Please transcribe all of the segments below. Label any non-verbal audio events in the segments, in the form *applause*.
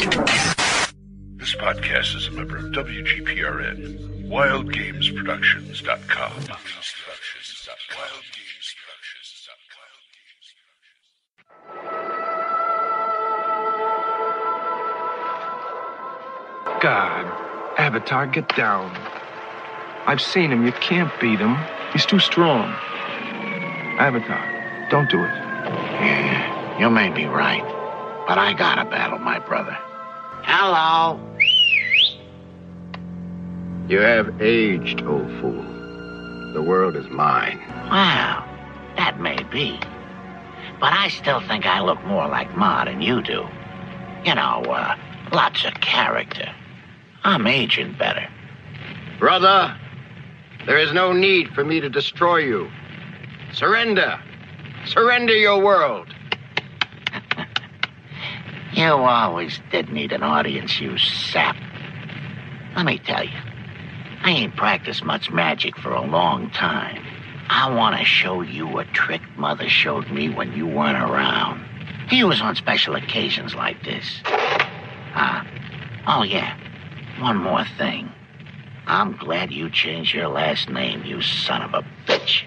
This podcast is a member of WGPRN, WildGamesProductions.com. God, Avatar, get down. I've seen him. You can't beat him. He's too strong. Avatar, don't do it. Yeah, you may be right, but I gotta battle my brother. Hello. You have aged, old fool. The world is mine. Well, that may be. But I still think I look more like Ma than you do. You know, uh, lots of character. I'm aging better. Brother, there is no need for me to destroy you. Surrender. Surrender your world. You always did need an audience, you sap. Let me tell you, I ain't practiced much magic for a long time. I want to show you a trick Mother showed me when you weren't around. He was on special occasions like this. Ah, oh yeah, one more thing. I'm glad you changed your last name, you son of a bitch.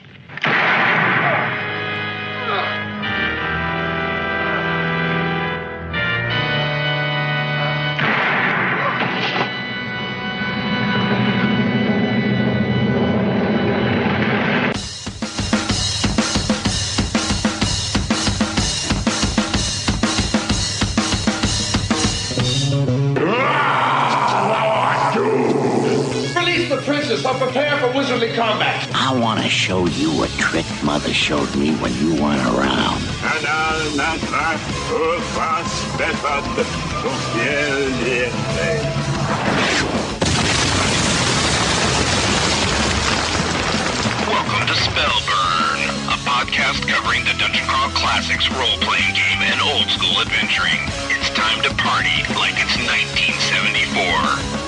Trick Mother showed me when you weren't around. Welcome to Spellburn, a podcast covering the Dungeon Crawl Classics role-playing game and old school adventuring. It's time to party like it's 1974.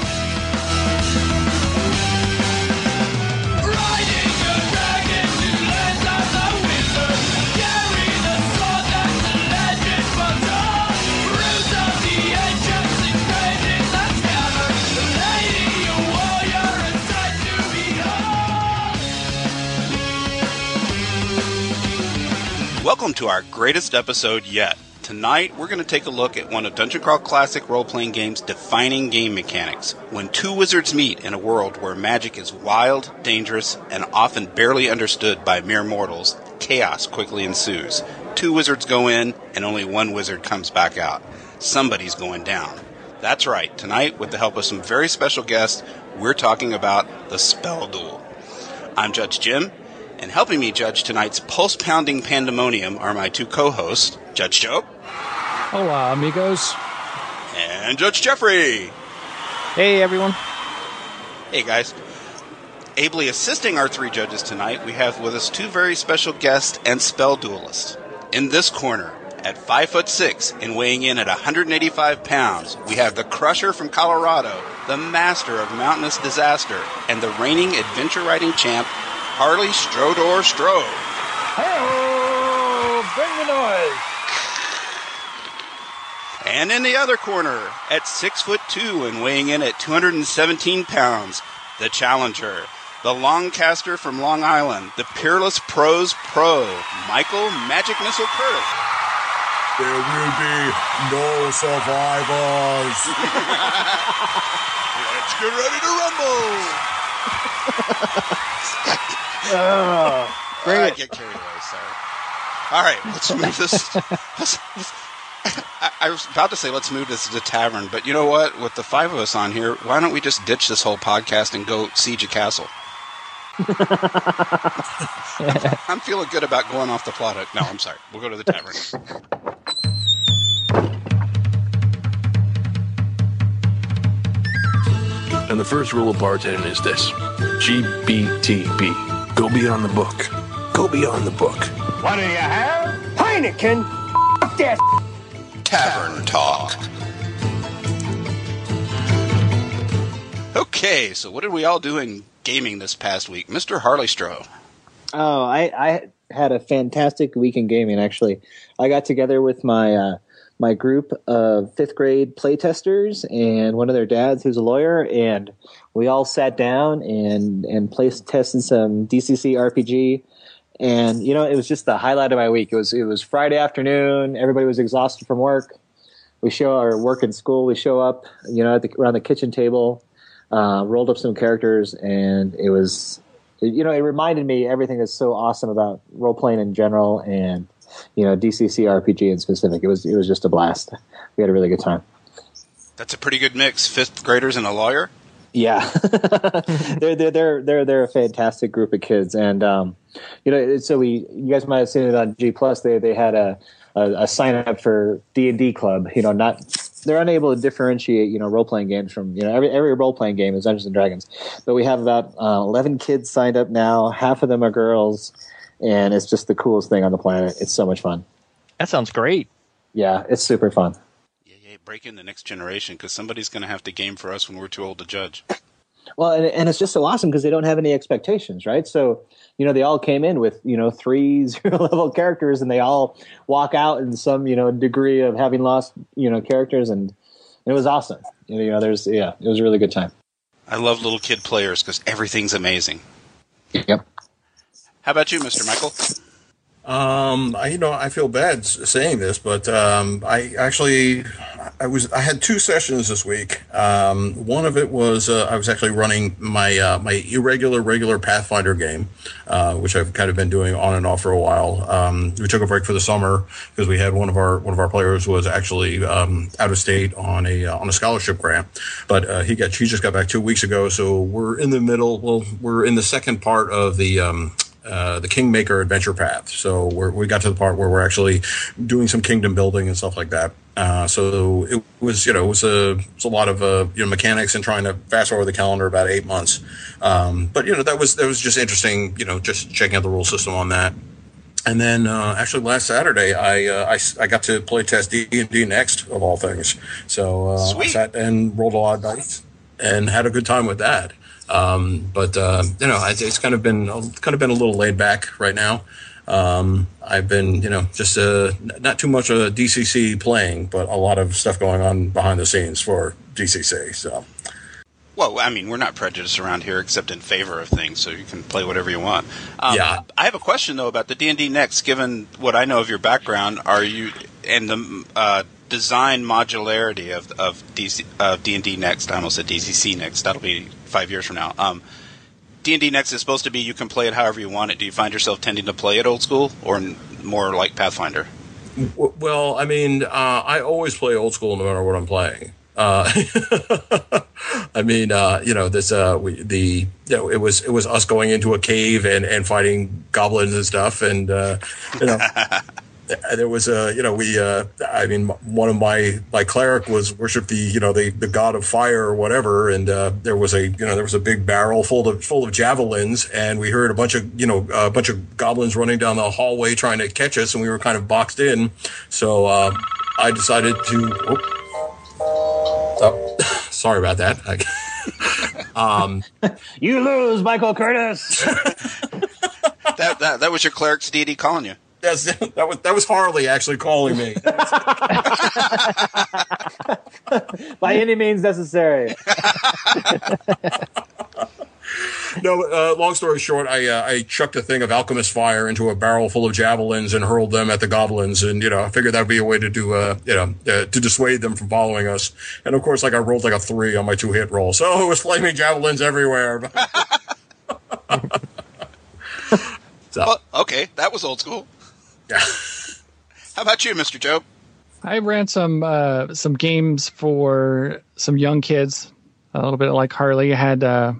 Welcome to our greatest episode yet. Tonight, we're going to take a look at one of Dungeon Crawl Classic role playing games' defining game mechanics. When two wizards meet in a world where magic is wild, dangerous, and often barely understood by mere mortals, chaos quickly ensues. Two wizards go in, and only one wizard comes back out. Somebody's going down. That's right, tonight, with the help of some very special guests, we're talking about the Spell Duel. I'm Judge Jim, and helping me judge tonight's pulse pounding pandemonium are my two co hosts, Judge Joe Hola, amigos. and Judge Jeffrey. Hey, everyone. Hey, guys. Ably assisting our three judges tonight, we have with us two very special guests and spell duelists. In this corner, at 5 foot 6 and weighing in at 185 pounds, we have the Crusher from Colorado, the master of mountainous disaster, and the reigning adventure riding champ, Harley Strodor Stroh. Hey, bring the noise. And in the other corner, at six foot two and weighing in at 217 pounds, the challenger, the longcaster from Long Island, the peerless prose pro, Michael Magic Missile Curtis. There will be no survivors. *laughs* Let's get ready to rumble. *laughs* Bring I it. get carried away. Sorry. All right, let's move this. *laughs* let's- I, I was about to say let's move this to the tavern, but you know what? With the five of us on here, why don't we just ditch this whole podcast and go siege a castle? *laughs* I'm feeling good about going off the plot. No, I'm sorry. We'll go to the tavern. And the first rule of bartending is this GBTB. Go beyond the book. Go beyond the book. What do you have? Heineken. F that. Tavern talk. Okay, so what did we all do in gaming this past week, Mister Harley Stroh? Oh, I, I had a fantastic week in gaming. Actually, I got together with my uh, my group of fifth grade playtesters and one of their dads who's a lawyer, and we all sat down and and play tested some DCC RPG. And you know, it was just the highlight of my week. It was it was Friday afternoon. Everybody was exhausted from work. We show our work in school. We show up, you know, at the, around the kitchen table, uh, rolled up some characters, and it was, you know, it reminded me everything that's so awesome about role playing in general, and you know, DCC RPG in specific. It was it was just a blast. We had a really good time. That's a pretty good mix. Fifth graders and a lawyer. Yeah, *laughs* they're, they're they're they're they're a fantastic group of kids, and um, you know, so we you guys might have seen it on G Plus. They they had a a, a sign up for D and D club. You know, not they're unable to differentiate you know role playing games from you know every every role playing game is Dungeons and Dragons, but we have about uh, eleven kids signed up now. Half of them are girls, and it's just the coolest thing on the planet. It's so much fun. That sounds great. Yeah, it's super fun. Yeah, yeah. Break in the next generation because somebody's going to have to game for us when we're too old to judge. Well, and, and it's just so awesome because they don't have any expectations, right? So, you know, they all came in with, you know, three *laughs* zero level characters and they all walk out in some, you know, degree of having lost, you know, characters. And it was awesome. You know, there's, yeah, it was a really good time. I love little kid players because everything's amazing. Yep. How about you, Mr. Michael? Um, I, you know, I feel bad saying this, but um, I actually, I was, I had two sessions this week. Um, one of it was uh, I was actually running my uh, my irregular regular Pathfinder game, uh, which I've kind of been doing on and off for a while. Um, we took a break for the summer because we had one of our one of our players was actually um, out of state on a uh, on a scholarship grant, but uh, he got he just got back two weeks ago. So we're in the middle. Well, we're in the second part of the. Uh, the Kingmaker adventure path. So we're, we got to the part where we're actually doing some kingdom building and stuff like that. Uh, so it was, you know, it was a, it was a lot of, uh, you know, mechanics and trying to fast forward the calendar about eight months. Um, but you know, that was, that was just interesting, you know, just checking out the rule system on that. And then, uh, actually last Saturday, I, uh, I, I got to play test D and D next of all things. So, uh, I sat and rolled a lot of dice and had a good time with that. Um, but uh, you know, it's, it's kind of been kind of been a little laid back right now. Um, I've been, you know, just uh, not too much of DCC playing, but a lot of stuff going on behind the scenes for DCC. So, Well, I mean, we're not prejudiced around here except in favor of things, so you can play whatever you want. Um, Yeah. I have a question though about the D and D next. Given what I know of your background, are you and the uh, design modularity of of of D and D next? I almost said DCC next. That'll be five years from now. Um, D and D next is supposed to be you can play it however you want it. Do you find yourself tending to play it old school or n- more like Pathfinder? well, I mean, uh, I always play old school no matter what I'm playing. Uh, *laughs* I mean, uh, you know, this uh, we, the you know it was it was us going into a cave and and fighting goblins and stuff, and uh, you know. *laughs* There was a, you know, we, uh, I mean, one of my, my cleric was worshiped the, you know, the, the god of fire or whatever. And, uh, there was a, you know, there was a big barrel full of, full of javelins. And we heard a bunch of, you know, a bunch of goblins running down the hallway trying to catch us. And we were kind of boxed in. So, uh, I decided to, oh, oh, *laughs* sorry about that. *laughs* Um, You lose, Michael Curtis. *laughs* that, that that was your cleric's deity calling you. That's, that was that was Harley actually calling me. *laughs* By any means necessary. *laughs* no, uh, long story short, I uh, I chucked a thing of alchemist fire into a barrel full of javelins and hurled them at the goblins, and you know I figured that'd be a way to do uh you know uh, to dissuade them from following us. And of course, like I rolled like a three on my two hit roll, so it was flaming javelins everywhere. so *laughs* Well, okay, that was old school. Yeah, *laughs* How about you, Mr. Joe? I ran some uh, some games for some young kids, a little bit like Harley. I had uh,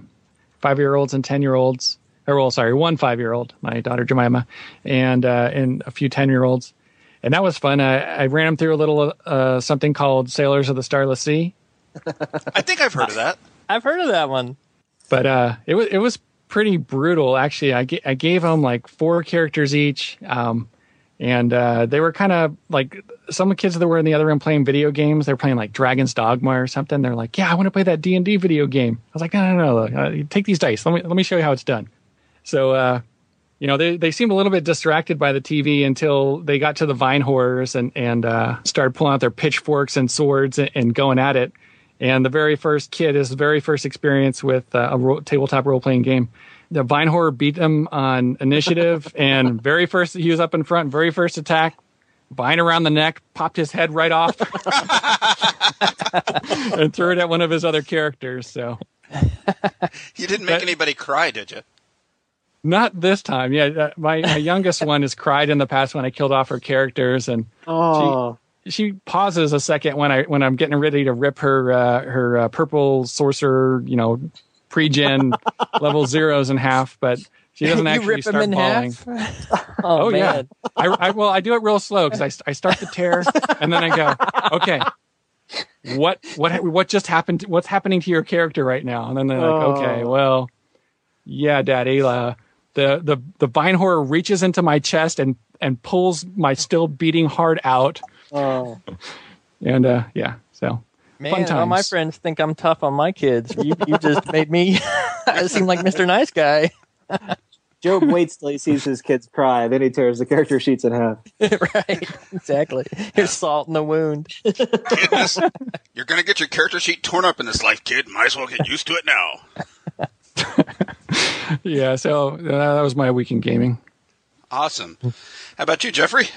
five year olds and ten year olds. Or well, sorry, one five year old, my daughter Jemima, and uh, and a few ten year olds, and that was fun. I, I ran them through a little uh, something called Sailors of the Starless Sea. I think I've heard of that. *laughs* I've heard of that one. but uh, it was it was pretty brutal. Actually, I, I gave them like four characters each, um, and uh, they were kind of like some of the kids that were in the other room playing video games. They were playing like Dragon's Dogma or something. They're like, "Yeah, I want to play that D and D video game." I was like, "No, no, no, uh, take these dice. Let me let me show you how it's done." So uh, you know, they, they seemed a little bit distracted by the TV until they got to the vine horrors and, and uh, started pulling out their pitchforks and swords and, and, going at it. And the very first kid, his very first experience with uh, a ro- tabletop role playing game, the vine horror beat him on initiative. *laughs* and very first, he was up in front, very first attack, vine around the neck, popped his head right off, *laughs* and threw it at one of his other characters. So *laughs* you didn't make but, anybody cry, did you? Not this time. Yeah, uh, my, my youngest one has cried in the past when I killed off her characters, and oh. she she pauses a second when I when I'm getting ready to rip her uh, her uh, purple sorcerer, you know, pre-gen *laughs* level zeros in half, but she *laughs* doesn't actually start bawling. *laughs* oh, oh yeah, I, I, well I do it real slow because I I start the tear and then I go okay. What what what just happened? What's happening to your character right now? And then they're like, oh. okay, well, yeah, Daddy, uh, the the the vine horror reaches into my chest and and pulls my still beating heart out. Oh. And uh, yeah, so Man, all my friends think I'm tough on my kids. You, you just *laughs* made me *laughs* seem like Mr. Nice Guy. *laughs* Jobe waits till he sees his kids cry, then he tears the character sheets in half. right, exactly. Here's salt in the wound. You're gonna get your character sheet torn up in this life, kid. Might as well get used to it now. yeah, so uh, that was my week in gaming. Awesome. How about you, Jeffrey?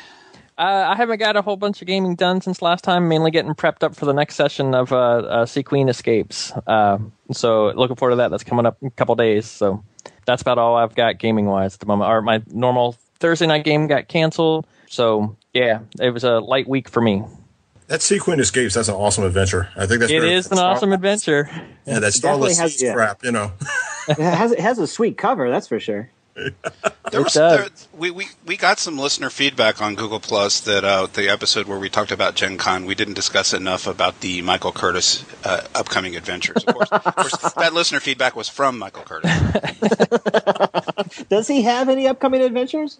Uh, I haven't got a whole bunch of gaming done since last time. Mainly getting prepped up for the next session of uh, uh, Sea Queen Escapes. Uh, so looking forward to that. That's coming up in a couple days. So that's about all I've got gaming wise at the moment. Our, my normal Thursday night game got canceled. So yeah, it was a light week for me. That Sea Queen Escapes, that's an awesome adventure. I think that's it is an awesome adventure. Yeah, that Starless has, yeah. crap, you know. *laughs* it has it has a sweet cover, that's for sure. *laughs* there was, there, we, we, we got some listener feedback on Google Plus that uh, the episode where we talked about Gen Con, we didn't discuss enough about the Michael Curtis uh, upcoming adventures. Of course, of course, *laughs* that listener feedback was from Michael Curtis. *laughs* Does he have any upcoming adventures?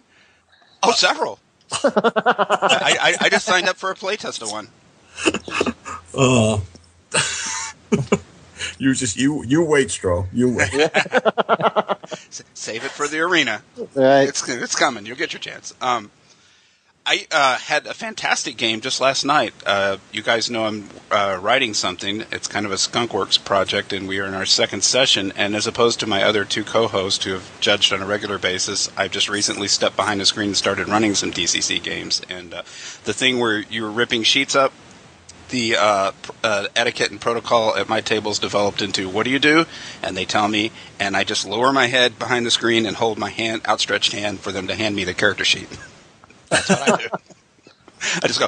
Oh, several. I, I, I, just signed up for a playtest of one. Oh. You just you you wait, Stroh. You wait. *laughs* Save it for the arena. Right. It's it's coming. You'll get your chance. Um, I uh, had a fantastic game just last night. Uh, you guys know I'm uh, writing something. It's kind of a Skunkworks project, and we are in our second session. And as opposed to my other two co-hosts who have judged on a regular basis, I've just recently stepped behind the screen and started running some DCC games. And uh, the thing where you were ripping sheets up, the uh, uh, etiquette and protocol at my table is developed into what do you do? And they tell me, and I just lower my head behind the screen and hold my hand, outstretched hand, for them to hand me the character sheet. *laughs* That's what I do. I just go,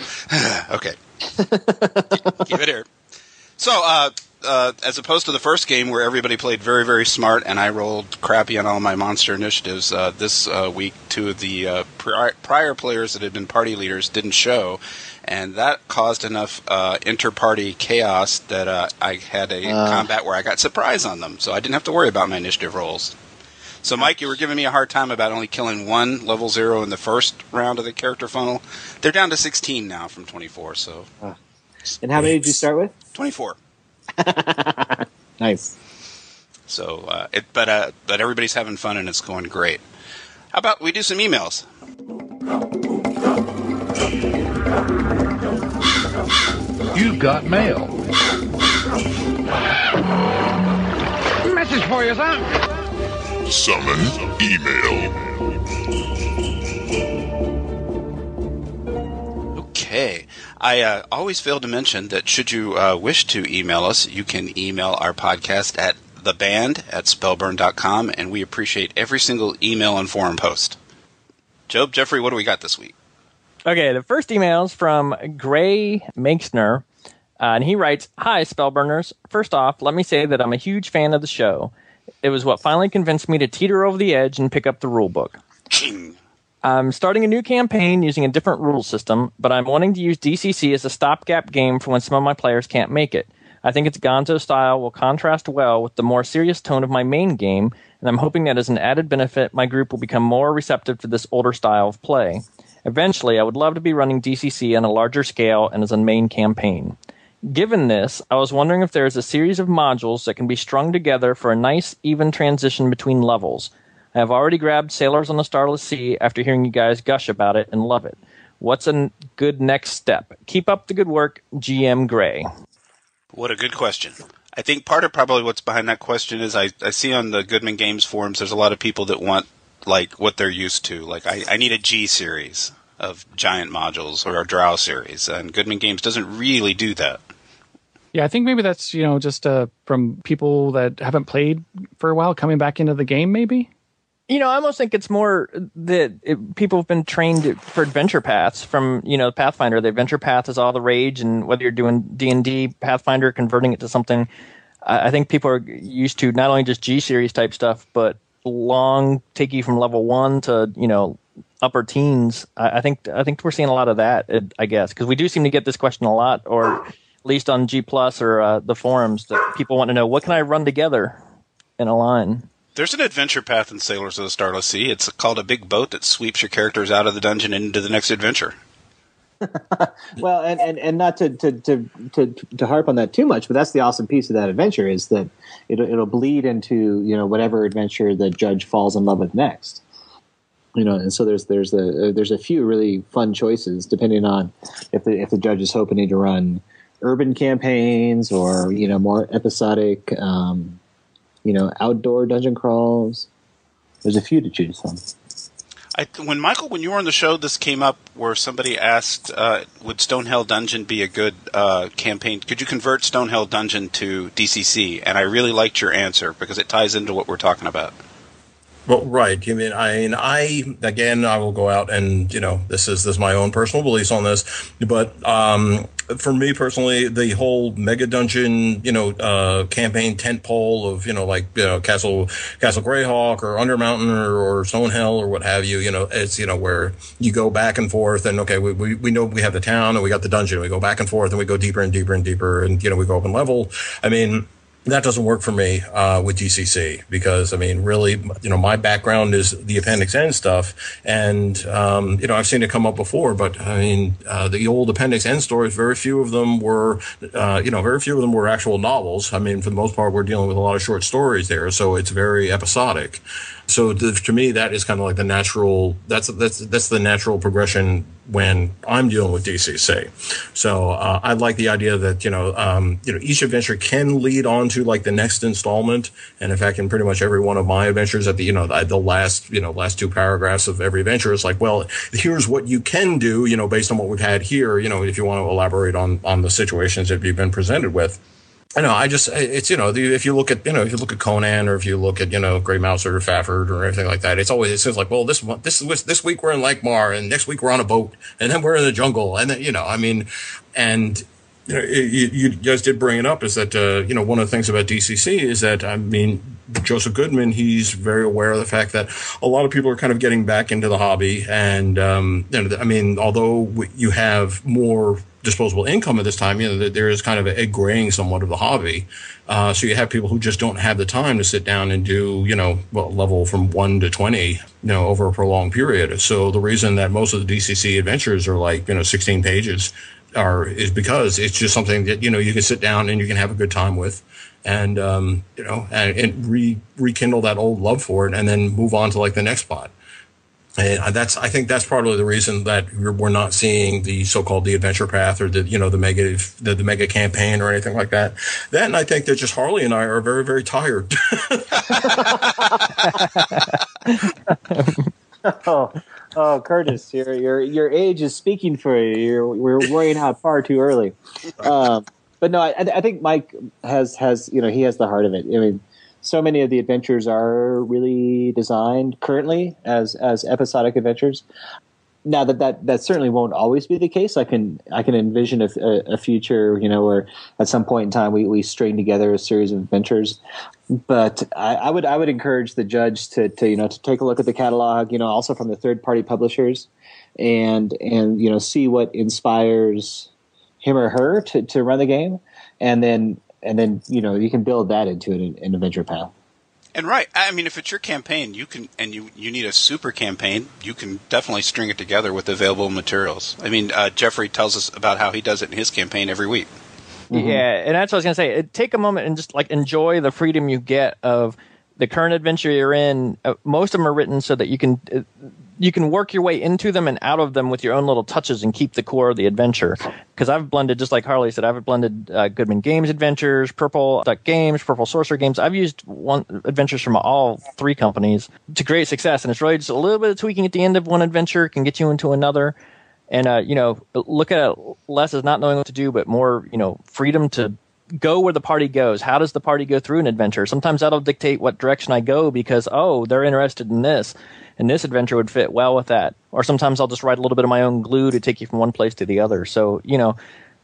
*sighs* okay, keep it here. So, uh, uh, as opposed to the first game where everybody played very, very smart and I rolled crappy on all my monster initiatives, uh, this uh, week two of the uh, pri- prior players that had been party leaders didn't show, and that caused enough uh, inter-party chaos that uh, I had a combat where I got surprise on them, so I didn't have to worry about my initiative rolls. So, Mike, you were giving me a hard time about only killing one level zero in the first round of the character funnel. They're down to 16 now from 24. So, and how many did you start with? 24. *laughs* nice. So, uh, it, but uh, but everybody's having fun and it's going great. How about we do some emails? You've got mail. Message for you, son. Summon email. Okay. I uh, always fail to mention that should you uh, wish to email us, you can email our podcast at theband at spellburn.com, and we appreciate every single email and forum post. Jobe, Jeffrey, what do we got this week? Okay, the first email is from Gray Makesner, uh, and he writes Hi, Spellburners. First off, let me say that I'm a huge fan of the show. It was what finally convinced me to teeter over the edge and pick up the rule book. I'm starting a new campaign using a different rule system, but I'm wanting to use DCC as a stopgap game for when some of my players can't make it. I think its Gonzo style will contrast well with the more serious tone of my main game, and I'm hoping that as an added benefit, my group will become more receptive to this older style of play. Eventually, I would love to be running DCC on a larger scale and as a main campaign. Given this, I was wondering if there is a series of modules that can be strung together for a nice, even transition between levels. I have already grabbed Sailors on the Starless Sea after hearing you guys gush about it and love it. What's a n- good next step? Keep up the good work, GM Gray. What a good question. I think part of probably what's behind that question is I, I see on the Goodman Games forums there's a lot of people that want like what they're used to. Like I, I need a G series of giant modules or a Drow series, and Goodman Games doesn't really do that. Yeah, I think maybe that's you know just uh, from people that haven't played for a while coming back into the game. Maybe You know, I almost think it's more that it, people have been trained for adventure paths from you know Pathfinder. The adventure path is all the rage, and whether you're doing D and D Pathfinder, converting it to something, I I think people are used to not only just G series type stuff, but long take you from level one to you know upper teens. I, I think I think we're seeing a lot of that. I guess because we do seem to get this question a lot, or at least on G plus or uh, the forums that people want to know what can I run together in a line. There's an adventure path in Sailors of the Starless Sea. It's called a big boat that sweeps your characters out of the dungeon into the next adventure. *laughs* well, and, and, and not to, to, to, to, to harp on that too much, but that's the awesome piece of that adventure is that it'll, it'll bleed into, you know, whatever adventure the judge falls in love with next. You know, and so there's there's a there's a few really fun choices depending on if the if the judge is hoping to run urban campaigns or you know more episodic, um, you know, outdoor dungeon crawls. There's a few to choose from. I, when Michael, when you were on the show, this came up where somebody asked, uh, "Would Stonehell Dungeon be a good uh, campaign? Could you convert Stonehell Dungeon to DCC?" And I really liked your answer because it ties into what we're talking about. Well, right. I mean, I mean, I again, I will go out and you know, this is this is my own personal beliefs on this, but um, for me personally, the whole mega dungeon, you know, uh, campaign tent pole of you know, like you know, Castle Castle Greyhawk or Undermountain or, or Stonehell or what have you, you know, it's you know where you go back and forth and okay, we, we we know we have the town and we got the dungeon, we go back and forth and we go deeper and deeper and deeper and you know we go up in level. I mean that doesn't work for me uh, with DCC because I mean, really, you know, my background is the Appendix N stuff, and um, you know, I've seen it come up before. But I mean, uh, the old Appendix N stories, very few of them were, uh, you know, very few of them were actual novels. I mean, for the most part, we're dealing with a lot of short stories there, so it's very episodic. So to, to me, that is kind of like the natural. That's that's that's the natural progression when I'm dealing with DCC. So uh, I like the idea that you know um, you know each adventure can lead on to like the next installment, and in fact, in pretty much every one of my adventures, at the you know the, the last you know last two paragraphs of every adventure it's like, well, here's what you can do, you know, based on what we've had here, you know, if you want to elaborate on on the situations that you've been presented with. I know. I just it's you know if you look at you know if you look at Conan or if you look at you know Grey Mouser or Fafhrd or anything like that, it's always it seems like well this this this week we're in Lankhmar and next week we're on a boat and then we're in the jungle and then you know I mean and you, you guys did bring it up is that uh, you know one of the things about DCC is that I mean Joseph Goodman he's very aware of the fact that a lot of people are kind of getting back into the hobby and um, you know I mean although you have more disposable income at this time, you know, there is kind of a graying somewhat of the hobby. Uh, so you have people who just don't have the time to sit down and do, you know, well, level from one to 20, you know, over a prolonged period. So the reason that most of the DCC adventures are like, you know, 16 pages are, is because it's just something that, you know, you can sit down and you can have a good time with and, um, you know, and, and re, rekindle that old love for it and then move on to like the next spot. And that's, I think that's probably the reason that we're not seeing the so-called the adventure path or the, you know, the mega, the, the mega campaign or anything like that. Then I think that just Harley and I are very, very tired. oh, *laughs* *laughs* oh, Curtis, your your your age is speaking for you. You're, we're wearing out far too early. Um, but no, I, I think Mike has has you know he has the heart of it. I mean, so many of the adventures are really designed currently as as episodic adventures. Now that that that certainly won't always be the case. I can I can envision a, a, future you know where at some point in time we, we string together a series of adventures. But I, I would I would encourage the judge to to you know to take a look at the catalog. You know also from the third party publishers, and and you know see what inspires him or her to, to run the game, and then and then you know you can build that into an, an adventure path. And right, I mean, if it's your campaign, you can, and you you need a super campaign, you can definitely string it together with available materials. I mean, uh, Jeffrey tells us about how he does it in his campaign every week. Mm-hmm. Yeah, and that's what I was gonna say. Take a moment and just like enjoy the freedom you get of the current adventure you're in, uh, most of them are written so that you can uh, you can work your way into them and out of them with your own little touches and keep the core of the adventure. Because I've blended, just like Harley said, I've blended uh, Goodman Games adventures, Purple Duck Games, Purple Sorcerer Games. I've used one adventures from all three companies to great success, and it's really just a little bit of tweaking at the end of one adventure can get you into another. And uh, you know, look at it less as not knowing what to do, but more you know, freedom to go where the party goes. How does the party go through an adventure? Sometimes that'll dictate what direction I go because oh, they're interested in this and this adventure would fit well with that. Or sometimes I'll just write a little bit of my own glue to take you from one place to the other. So, you know,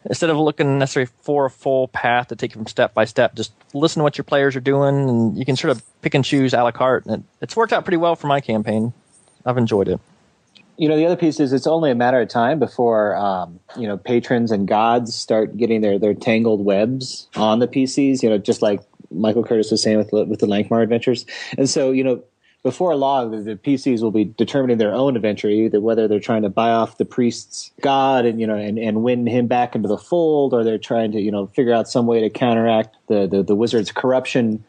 instead of looking necessarily for a full path to take you from step by step, just listen to what your players are doing and you can sort of pick and choose a la carte. And it, it's worked out pretty well for my campaign. I've enjoyed it. You know, the other piece is it's only a matter of time before, um, you know, patrons and gods start getting their, their tangled webs on the PCs, you know, just like Michael Curtis was saying with, with the Lankhmar adventures. And so, you know, before long, the, the, PCs will be determining their own adventure, either whether they're trying to buy off the priest's god and you know and, and win him back into the fold, or they're trying to you know figure out some way to counteract the the, the wizard's corruption.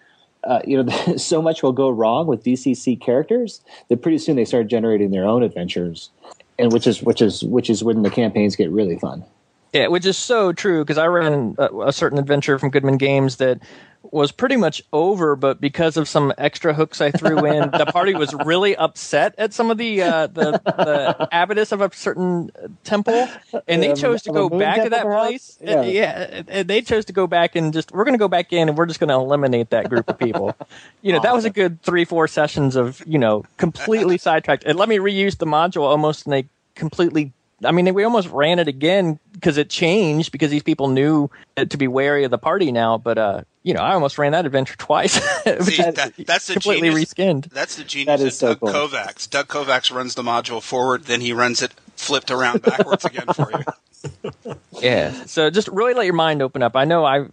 Uh, you know, *laughs* so much will go wrong with DCC characters that pretty soon they start generating their own adventures, and which is which is which is when the campaigns get really fun. Yeah, which is so true because I ran a, a, certain adventure from Goodman Games that was pretty much over, but because of some extra hooks I threw in, the party was really upset at some of the uh, the, the abbess of a certain temple, and they chose to go back to that place. Yeah. yeah, and they chose to go back and just we're going to go back in and we're just going to eliminate that group of people. You know, that was a good three four sessions of you know completely *laughs* sidetracked. And let me reuse the module almost in a completely I mean, we almost ran it again because it changed because these people knew to be wary of the party now. But uh, you know, I almost ran that adventure twice. *laughs* See, that, that's the completely genius. reskinned. That's the genius of so Doug cool. Kovacs. Doug Kovacs runs the module forward, then he runs it flipped around backwards again for you. *laughs* Yeah. So just really let your mind open up. I know I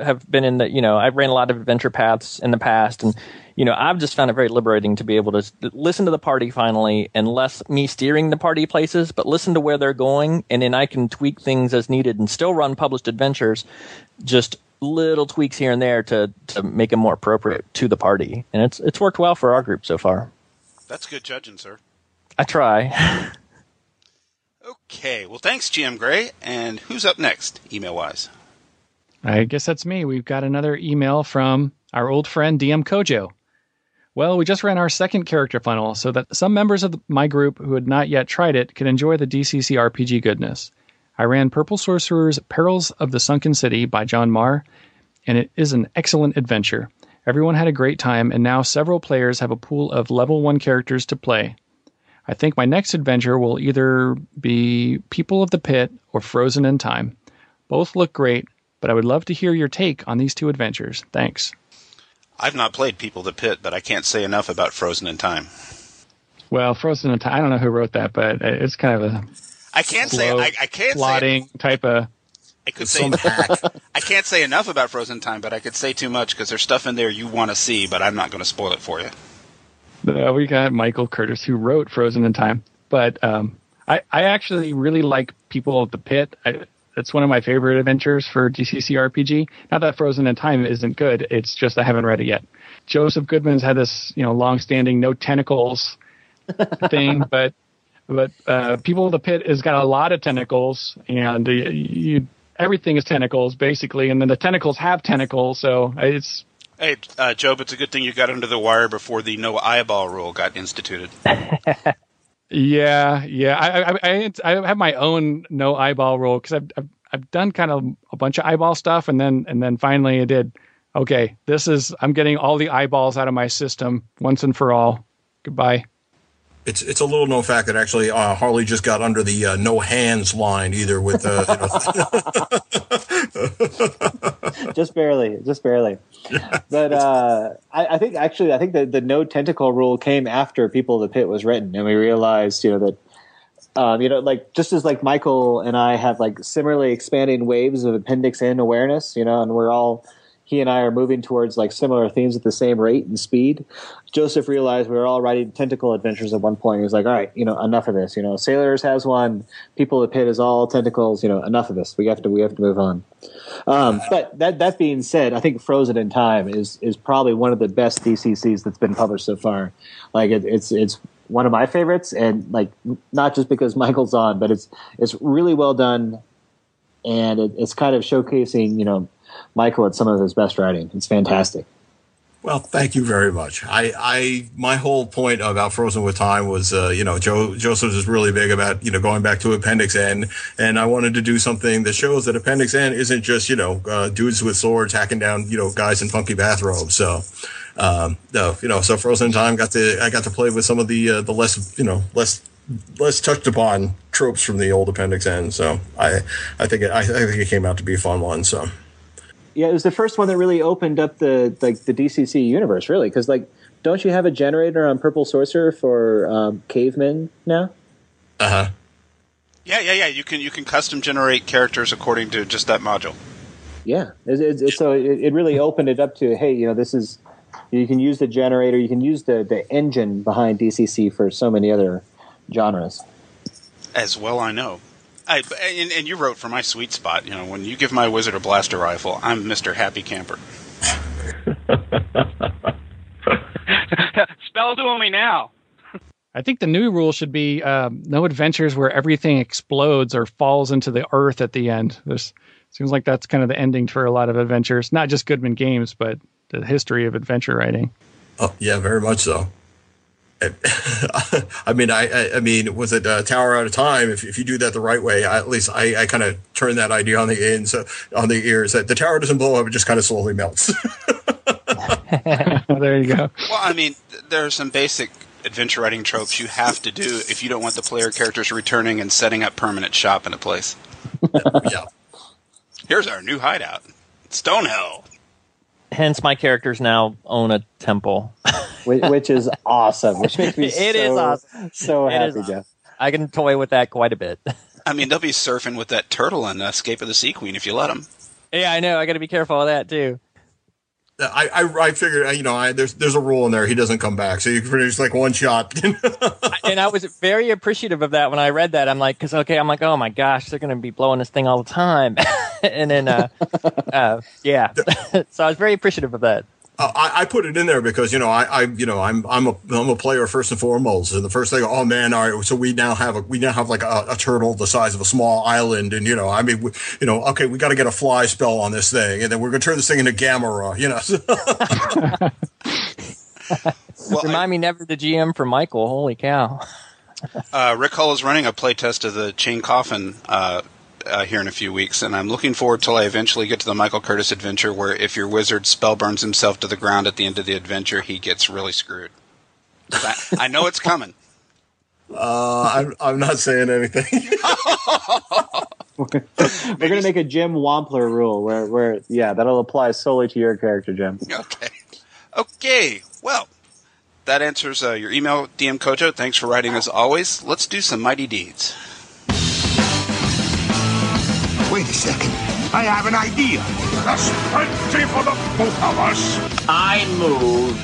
have been in the, you know, I've ran a lot of adventure paths in the past and you know, I've just found it very liberating to be able to listen to the party finally and less me steering the party places, but listen to where they're going. And then I can tweak things as needed and still run published adventures, just little tweaks here and there to, to make them more appropriate to the party. And it's, it's worked well for our group so far. That's good judging, sir. I try. *laughs* okay. Well, thanks, GM Gray. And who's up next, email wise? I guess that's me. We've got another email from our old friend DM Kojo. Well, we just ran our second character funnel so that some members of my group who had not yet tried it could enjoy the DCC RPG goodness. I ran Purple Sorcerer's Perils of the Sunken City by Jon Marr, and it is an excellent adventure. Everyone had a great time, and now several players have a pool of level 1 characters to play. I think my next adventure will either be People of the Pit or Frozen in Time. Both look great, but I would love to hear your take on these two adventures. Thanks. I've not played People of the Pit, but I can't say enough about Frozen in Time. Well, Frozen in Time. I don't know who wrote that, but it's kind of a. I can't say. I, I can't plotting say type of. I could say. *laughs* I can't say enough about Frozen Time, but I could say too much because there's stuff in there you want to see, but I'm not going to spoil it for you. Uh, we got Michael Curtis who wrote Frozen in Time, but um, I, I actually really like People of the Pit. I, it's one of my favorite adventures for DCC RPG. Not that Frozen in Time isn't good. It's just I haven't read it yet. Joseph Goodman's had this, you know, long-standing no tentacles *laughs* thing, but but uh, People of the Pit has got a lot of tentacles, and uh, you everything is tentacles basically, and then the tentacles have tentacles, so it's. Hey, uh, Jobe, it's a good thing you got under the wire before the no eyeball rule got instituted. *laughs* Yeah, yeah. I I, I, I have my own no eyeball rule because I've, I've I've done kind of a bunch of eyeball stuff, and then and then finally I did. Okay, this is I'm getting all the eyeballs out of my system once and for all. Goodbye it's it's a little known fact that actually uh, Harley just got under the uh, no hands line either with uh, you know. *laughs* just barely, just barely. But uh, I, I, think actually I think that the no tentacle rule came after People of the Pit was written, and we realized you know that. Um, you know, like just as like Michael and I have like similarly expanding waves of Appendix N awareness, you know, and we're all he and I are moving towards like similar themes at the same rate and speed. Joseph realized we were all writing tentacle adventures at one point. He was like, "All right, you know, enough of this. You know, Sailors has one. People of Pit is all tentacles. You know, enough of this. We have to we have to move on." Um, but that that being said, I think Frozen in Time is is probably one of the best DCCs that's been published so far. Like it, it's it's one of my favorites, and like not just because Michael's on, but it's it's really well done, and it, it's kind of showcasing you know Michael at some of his best writing. It's fantastic. Well, thank you very much. I, I, my whole point about Frozen with Time was, uh, you know, Joe, Joseph is really big about, you know, going back to Appendix N, and I wanted to do something that shows that Appendix N isn't just, you know, uh, dudes with swords hacking down, you know, guys in funky bathrobes. So, um, no, you know, so Frozen Time got to, I got to play with some of the, uh, the less, you know, less, less touched upon tropes from the old Appendix N. So I, I think it, I, I think it came out to be a fun one. So. Yeah, it was the first one that really opened up the like the DCC universe, really, because like, don't you have a generator on Purple Sorcerer for um, cavemen now? Uh huh. Yeah, yeah, yeah. You can you can custom generate characters according to just that module. Yeah, it, it, it, so it, it really opened it up to hey, you know, this is you can use the generator, you can use the the engine behind DCC for so many other genres. As well, I know. I, and, and you wrote for my sweet spot. You know, when you give my wizard a blaster rifle, I'm Mister Happy Camper. *laughs* Spell to me now. I think the new rule should be um, no adventures where everything explodes or falls into the earth at the end. This seems like that's kind of the ending for a lot of adventures, not just Goodman Games, but the history of adventure writing. Oh yeah, very much so. *laughs* I mean, I, I, mean, was it a Tower Out of Time? If, if you do that the right way, I, at least I, I kind of turn that idea on the ends, uh, on the ears that the tower doesn't blow up; it just kind of slowly melts. *laughs* *laughs* there you go. Well, I mean, there are some basic adventure writing tropes you have to do if you don't want the player characters returning and setting up permanent shop in a place. yeah. Here's our new hideout, Stonehell. Hence, my characters now own a temple, which, which is *laughs* awesome. Which makes me It so, is awesome. so It is happy, Jeff. I can toy with that quite a bit. I mean, they'll be surfing with that turtle in Escape of the Sea Queen if you let them. yeah, I know. I got to be careful of that too. I, I, I figured, uh, you know, I, there's there's a rule in there. He doesn't come back, so you can produce like one shot. *laughs* and I was very appreciative of that when I read that. I'm like, because okay, I'm like, oh my gosh, they're going to be blowing this thing all the time, *laughs* and then, uh, uh, yeah. so I was very appreciative of that. Uh, I, I put it in there because you know I, I you know I'm I'm a I'm a player first and foremost, and the first thing, oh man, all right, so we now have a we now have like a, a turtle the size of a small island, and you know I mean we, you know okay we got to get a fly spell on this thing, and then we're gonna turn this thing into Gamera, you know. *laughs* Remind me never the GM for Michael. Holy cow! Uh, Rick Hull is running a playtest of the Chain Coffin uh, uh, here in a few weeks, and I'm looking forward till I eventually get to the Michael Curtis adventure, where if your wizard spell burns himself to the ground at the end of the adventure, he gets really screwed. I, I know it's coming. Uh, I'm I'm not saying anything. We're going to make a Jim Wampler rule where, where, yeah, that'll apply solely to your character, Jim. Okay. Okay. Well, that answers uh, your email, DM Kojo. Thanks for writing as always. Let's do some mighty deeds. Wait a second. I have an idea. That's plenty for the both of us. I move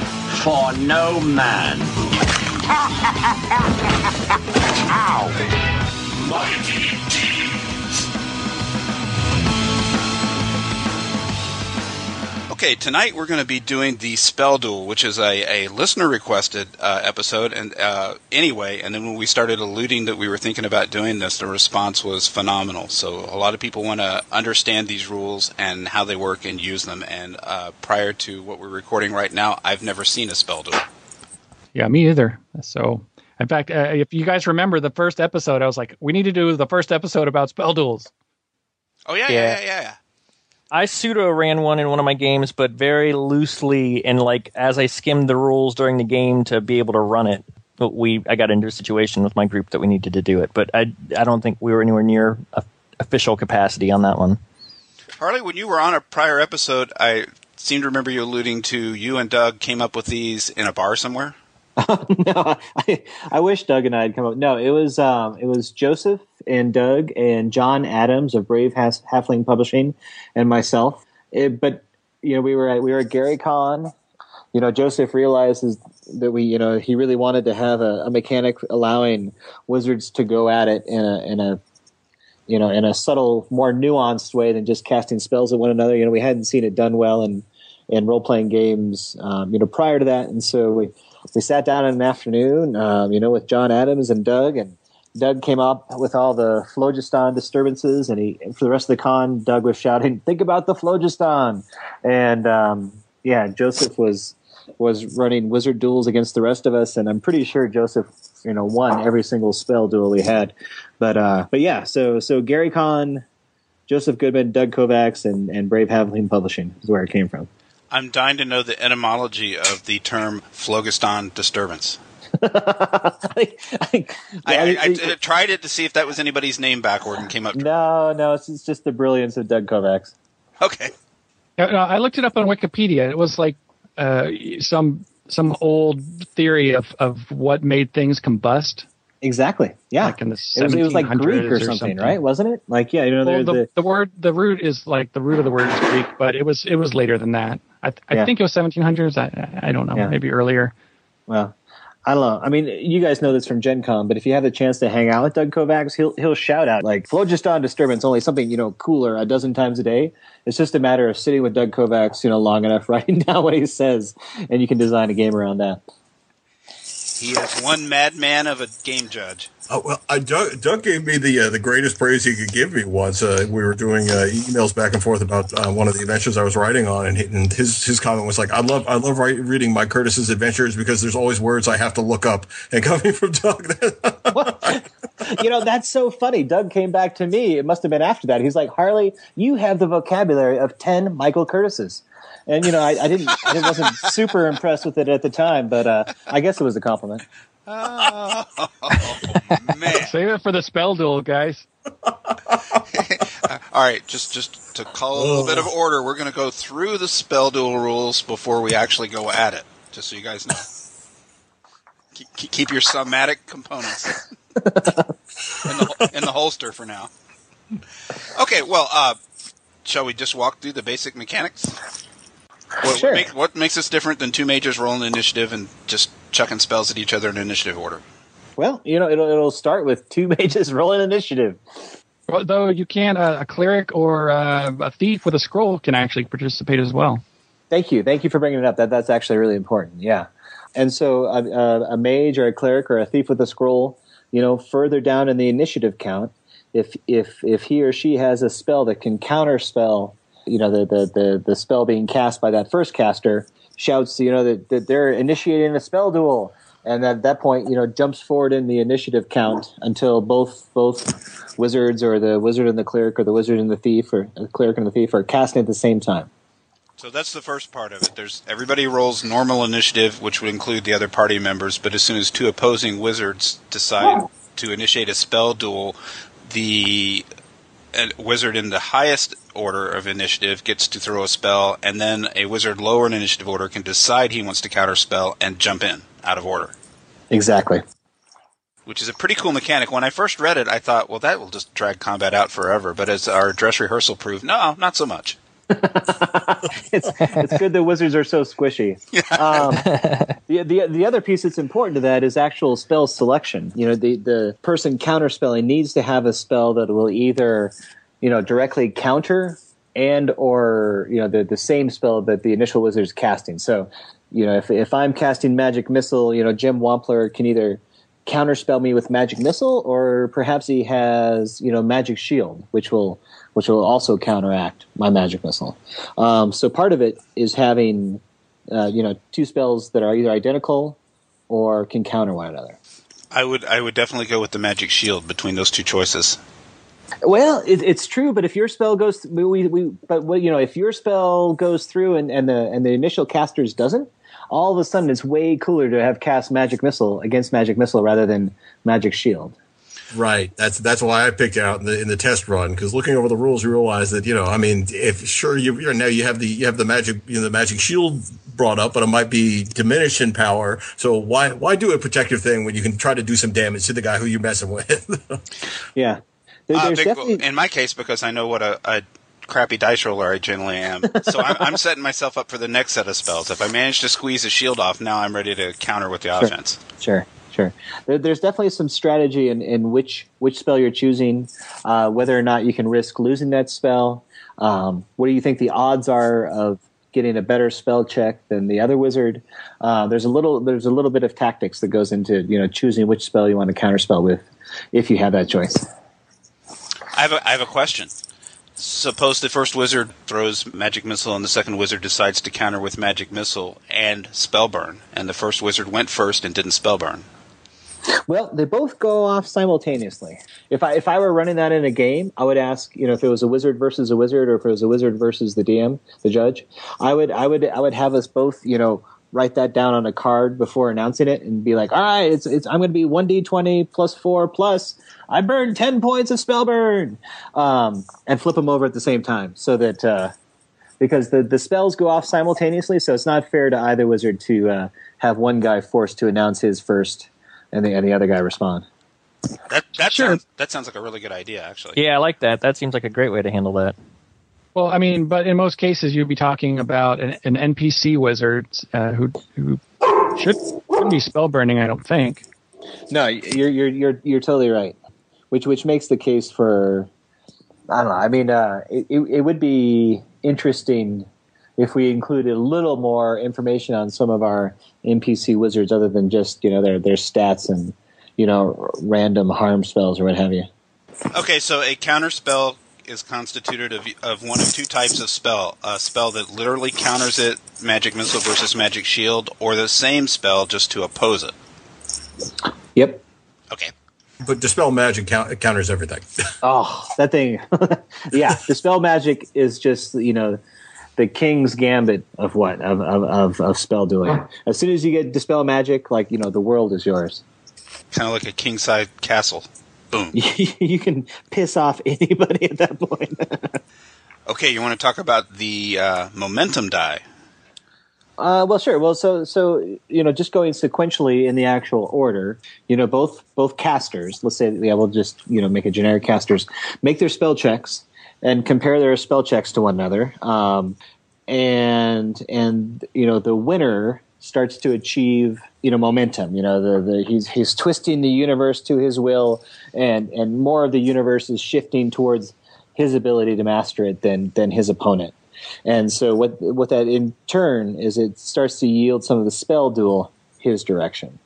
for no man. *laughs* Ow! Mighty Okay, tonight we're going to be doing the Spell Duel, which is a, a listener requested uh, episode. And uh, anyway, and then when we started alluding that we were thinking about doing this, the response was phenomenal. So a lot of people want to understand these rules and how they work and use them. And uh, prior to what we're recording right now, I've never seen a Spell Duel. Yeah, me either. So, in fact, uh, if you guys remember the first episode, I was like, we need to do the first episode about spell duels. Oh yeah, yeah, yeah, yeah. yeah. I pseudo ran one in one of my games, but very loosely, and like as I skimmed the rules during the game to be able to run it. But we, I got into a situation with my group that we needed to do it, but I, I don't think we were anywhere near a, official capacity on that one. Harley, when you were on a prior episode, I seem to remember you alluding to you and Doug came up with these in a bar somewhere. *laughs* no, I, I wish Doug and I had come up. No, it was um, it was Joseph and Doug and John Adams of Brave Has- Halfling Publishing and myself. It, but you know, we were at we were at Gary Con. You know, Joseph realizes that we, you know, he really wanted to have a, a mechanic allowing wizards to go at it in a in a you know in a subtle, more nuanced way than just casting spells at one another. You know, we hadn't seen it done well in in role playing games, um, you know, prior to that, and so we we sat down in an afternoon, um, you know, with John Adams and Doug and. Doug came up with all the phlogiston disturbances, and he for the rest of the con, Doug was shouting, "Think about the phlogiston!" And um, yeah, Joseph was was running wizard duels against the rest of us, and I'm pretty sure Joseph, you know, won every single spell duel we had. But uh, but yeah, so so Gary Con, Joseph Goodman, Doug Kovacs, and and Brave Halfling Publishing is where it came from. I'm dying to know the etymology of the term phlogiston disturbance. *laughs* I, I, I, I, tried it to see if that was anybody's name backward and came up. No, no, it's, it's just the brilliance of Doug Kovacs. Okay. I looked it up on Wikipedia. It was like uh, some some old theory of, of what made things combust. Exactly. Yeah. Like in the it, was, it was like Greek or, or something, something, right? Wasn't it? Like yeah, you know, well, the, the, the word the root is like the root of the word is Greek, but it was it was later than that. I, I Yeah. think it was 1700s. I I don't know, Yeah. maybe earlier. Well, I don't know. I mean, you guys know this from Gen Con, but if you have the chance to hang out with Doug Kovacs, he'll he'll shout out like phlogiston disturbance, only something, you know, cooler a dozen times a day. It's just a matter of sitting with Doug Kovacs, you know, long enough, *laughs* writing down what he says, and you can design a game around that. He is one madman of a game judge. Oh, well, I, Doug, Doug gave me the uh, the greatest praise he could give me once. Uh, we were doing uh, emails back and forth about uh, one of the adventures I was writing on, and, he, and his his comment was like, "I love I love write, reading Mike Curtis's adventures because there's always words I have to look up." And coming from Doug, *laughs* *laughs* you know, that's so funny. Doug came back to me. It must have been after that. He's like, Harley, you have the vocabulary of ten Michael Curtises. And you know, I, I didn't, I wasn't *laughs* super impressed with it at the time, but uh, I guess it was a compliment. Oh, *laughs* man. Save it for the spell duel, guys. *laughs* All right, just just to call a little bit of order, we're going to go through the spell duel rules before we actually go at it. Just so you guys know, keep, keep your somatic components in, the, in the holster for now. Okay, well, uh, shall we just walk through the basic mechanics? What, Sure. what, make, what makes this different than two majors rolling initiative and just chucking spells at each other in initiative order? Well, you know, it'll it'll start with two *laughs* mages rolling initiative. Well, though you can, uh, a cleric or uh, a thief with a scroll can actually participate as well. Thank you, thank you for bringing it up. That that's actually really important. Yeah, and so a, a, a mage or a cleric or a thief with a scroll, you know, further down in the initiative count, if if if he or she has a spell that can counter spell, you know, the the the, the spell being cast by that first caster shouts, you know, that, that they're initiating a spell duel. And at that point, you know, jumps forward in the initiative count until both both wizards or the wizard and the cleric or the wizard and the thief or the cleric and the thief are casting at the same time. So that's the first part of it. There's everybody rolls normal initiative, which would include the other party members. But as soon as two opposing wizards decide to initiate a spell duel, the uh, wizard in the highest order of initiative gets to throw a spell, and then a wizard lower in initiative order can decide he wants to counter spell and jump in out of order. Exactly. Which is a pretty cool mechanic. When I first read it, I thought, well, that will just drag combat out forever. But as our dress rehearsal proved, no, not so much. *laughs* it's it's good that wizards are so squishy. Um, *laughs* the, the the other piece that's important to that is actual spell selection. You know, the the person counterspelling needs to have a spell that will either, you know, directly counter and or you know the the same spell that the initial wizard's casting. So, you know, if if I'm casting magic missile, you know, Jim Wampler can either counterspell me with magic missile or perhaps he has you know magic shield which will which will also counteract my magic missile. Um, so part of it is having uh, you know two spells that are either identical or can counter one another. I would I would definitely go with the magic shield between those two choices. well it, it's true but if your spell goes we, we but you know if your spell goes through and, and the and the initial casters doesn't all of a sudden it's way cooler to have cast magic missile against magic missile rather than magic shield Right. That's that's why I picked it out in the in the test run because looking over the rules, you realize that you know, I mean, if sure you you're, now you have the you have the magic you know the magic shield brought up, but it might be diminished in power. So why why do a protective thing when you can try to do some damage to the guy who you're messing with? *laughs* yeah There- Uh, big- definitely in my case, because I know what a, a crappy dice roller I generally am. So I'm, I'm *laughs* setting myself up for the next set of spells. If I manage to squeeze a shield off, now I'm ready to counter with the Sure. offense. Sure, sure. There, there's definitely some strategy in, in which which spell you're choosing, uh, whether or not you can risk losing that spell. Um, what do you think the odds are of getting a better spell check than the other wizard? Uh, there's a little there's a little bit of tactics that goes into you know choosing which spell you want to counterspell with, if you have that choice. I have a, I have a question. Suppose the first wizard throws magic missile and the second wizard decides to counter with magic missile and spell burn, and the first wizard went first and didn't spell burn. Well, they both go off simultaneously. If I if I were running that in a game, I would ask, you know, if it was a wizard versus a wizard, or if it was a wizard versus the DM, the judge, I would I would I would have us both, you know, write that down on a card before announcing it, and be like, all right, it's it's I'm going to be one d twenty plus four plus I burned ten points of spell burn, um, and flip them over at the same time, so that. Uh, because the, the spells go off simultaneously, so it's not fair to either wizard to uh, have one guy forced to announce his first and the, and the other guy respond. That that sounds that sounds like a really good idea, actually. Yeah, I like that. That seems like a great way to handle that. Well, I mean, but in most cases, you'd be talking about an, an NPC wizard uh, who who should shouldn't be spell burning. I don't think. No, you're you're you're you're totally right. Which which makes the case for I don't know. I mean, uh, it, it it would be interesting if we included a little more information on some of our NPC wizards, other than just you know their their stats and you know random harm spells or what have you. Okay, so a counter spell is constituted of, of one of two types of spell: a spell that literally counters it, magic missile versus magic shield, or the same spell just to oppose it. Yep. Okay. But dispel magic count, counters everything. Oh, that thing. *laughs* yeah, dispel magic is just you know the king's gambit of what of of of, of spell dueling. As soon as you get dispel magic, like you know the world is yours. Kind of like a king side castle. Boom. *laughs* you can piss off anybody at that point. *laughs* Okay, you want to talk about the uh, momentum die? Uh, well, sure. Well, so so you know, just going sequentially in the actual order, you know, both both casters. Let's say, yeah, we'll just you know make a generic casters make their spell checks and compare their spell checks to one another, um, and and you know the winner starts to achieve you know momentum. You know, the, the he's he's twisting the universe to his will, and and more of the universe is shifting towards his ability to master it than than his opponent. And so what what that in turn is it starts to yield some of the spell duel his direction.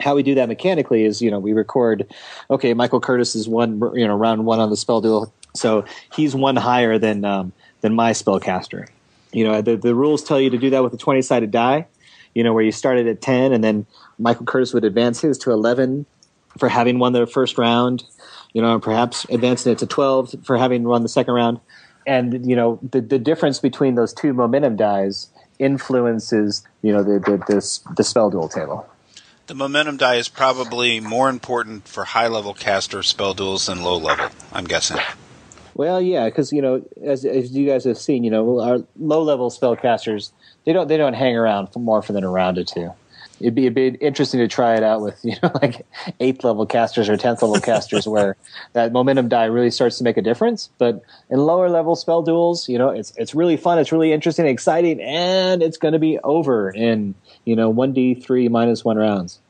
How we do that mechanically is you know we record, okay, Michael Curtis is one you know round one on the spell duel, so he's one higher than um, than my spellcaster. You know the the rules tell you to do that with a twenty sided die. You know where you started at ten and then Michael Curtis would advance his to eleven for having won the first round. You know perhaps advancing it to twelve for having won the second round and you know the the difference between those two momentum dies influences you know the the the, the spell duel table. The momentum die is probably more important for high level caster spell duels than low level. I'm guessing. Well, yeah, because you know, as as you guys have seen, you know, our low level spellcasters they don't they don't hang around for more for than a round or two. It'd be, it'd be interesting to try it out with *laughs* you know like eighth level casters or tenth level casters *laughs* where that momentum die really starts to make a difference. But in lower level spell duels, you know, it's it's really fun, it's really interesting, exciting, and it's going to be over in you know one d three minus one rounds.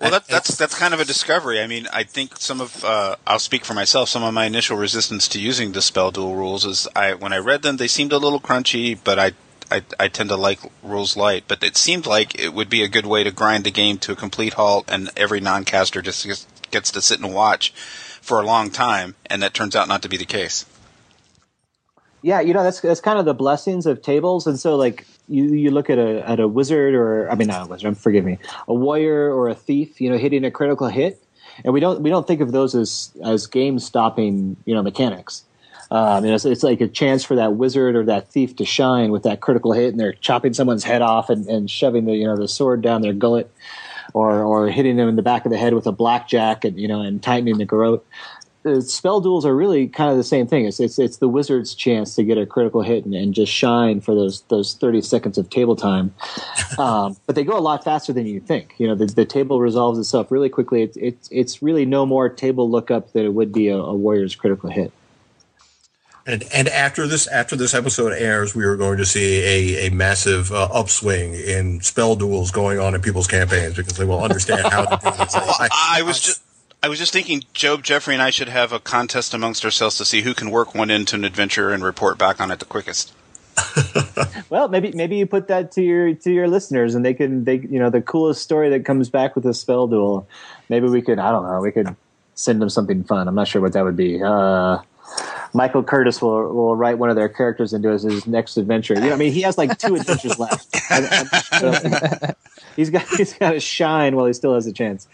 Well, that, that's that's kind of a discovery. I mean, I think some of uh, I'll speak for myself. Some of my initial resistance to using the spell duel rules is I when I read them, they seemed a little crunchy, but I I, I tend to like rules light, but it seemed like it would be a good way to grind the game to a complete halt, and every non-caster just gets, gets to sit and watch for a long time, and that turns out not to be the case. Yeah, you know that's that's kind of the blessings of tables, and so like you you look at a at a wizard or I mean not a wizard, forgive me, a warrior or a thief, you know, hitting a critical hit, and we don't we don't think of those as as game stopping you know mechanics. Um, you know, it's, it's like a chance for that wizard or that thief to shine with that critical hit, and they're chopping someone's head off and, and shoving the you know the sword down their gullet, or or hitting them in the back of the head with a blackjack, and you know, and tightening the garrote. The spell duels are really kind of the same thing. It's it's, it's the wizard's chance to get a critical hit and, and just shine for those those thirty seconds of table time. *laughs* Um, but they go a lot faster than you think. You know, the, the table resolves itself really quickly. It's it's it's really no more table lookup than it would be a, a warrior's critical hit. And and after this after this episode airs, we are going to see a, a massive uh, upswing in spell duels going on in people's campaigns because they will understand how to do this. I, *laughs* I was just. I was just thinking, Jobe, Jeffrey, and I should have a contest amongst ourselves to see who can work one into an adventure and report back on it the quickest. *laughs* Well, maybe maybe you put that to your to your listeners, and they can they you know the coolest story that comes back with a spell duel. Maybe we could I don't know we could send them something fun. I'm not sure what that would be. Uh, Michael Curtis will will write one of their characters into his, his next adventure. You know, I mean, he has like two adventures left. *laughs* I- *laughs* he's got he's got to shine while he still has a chance.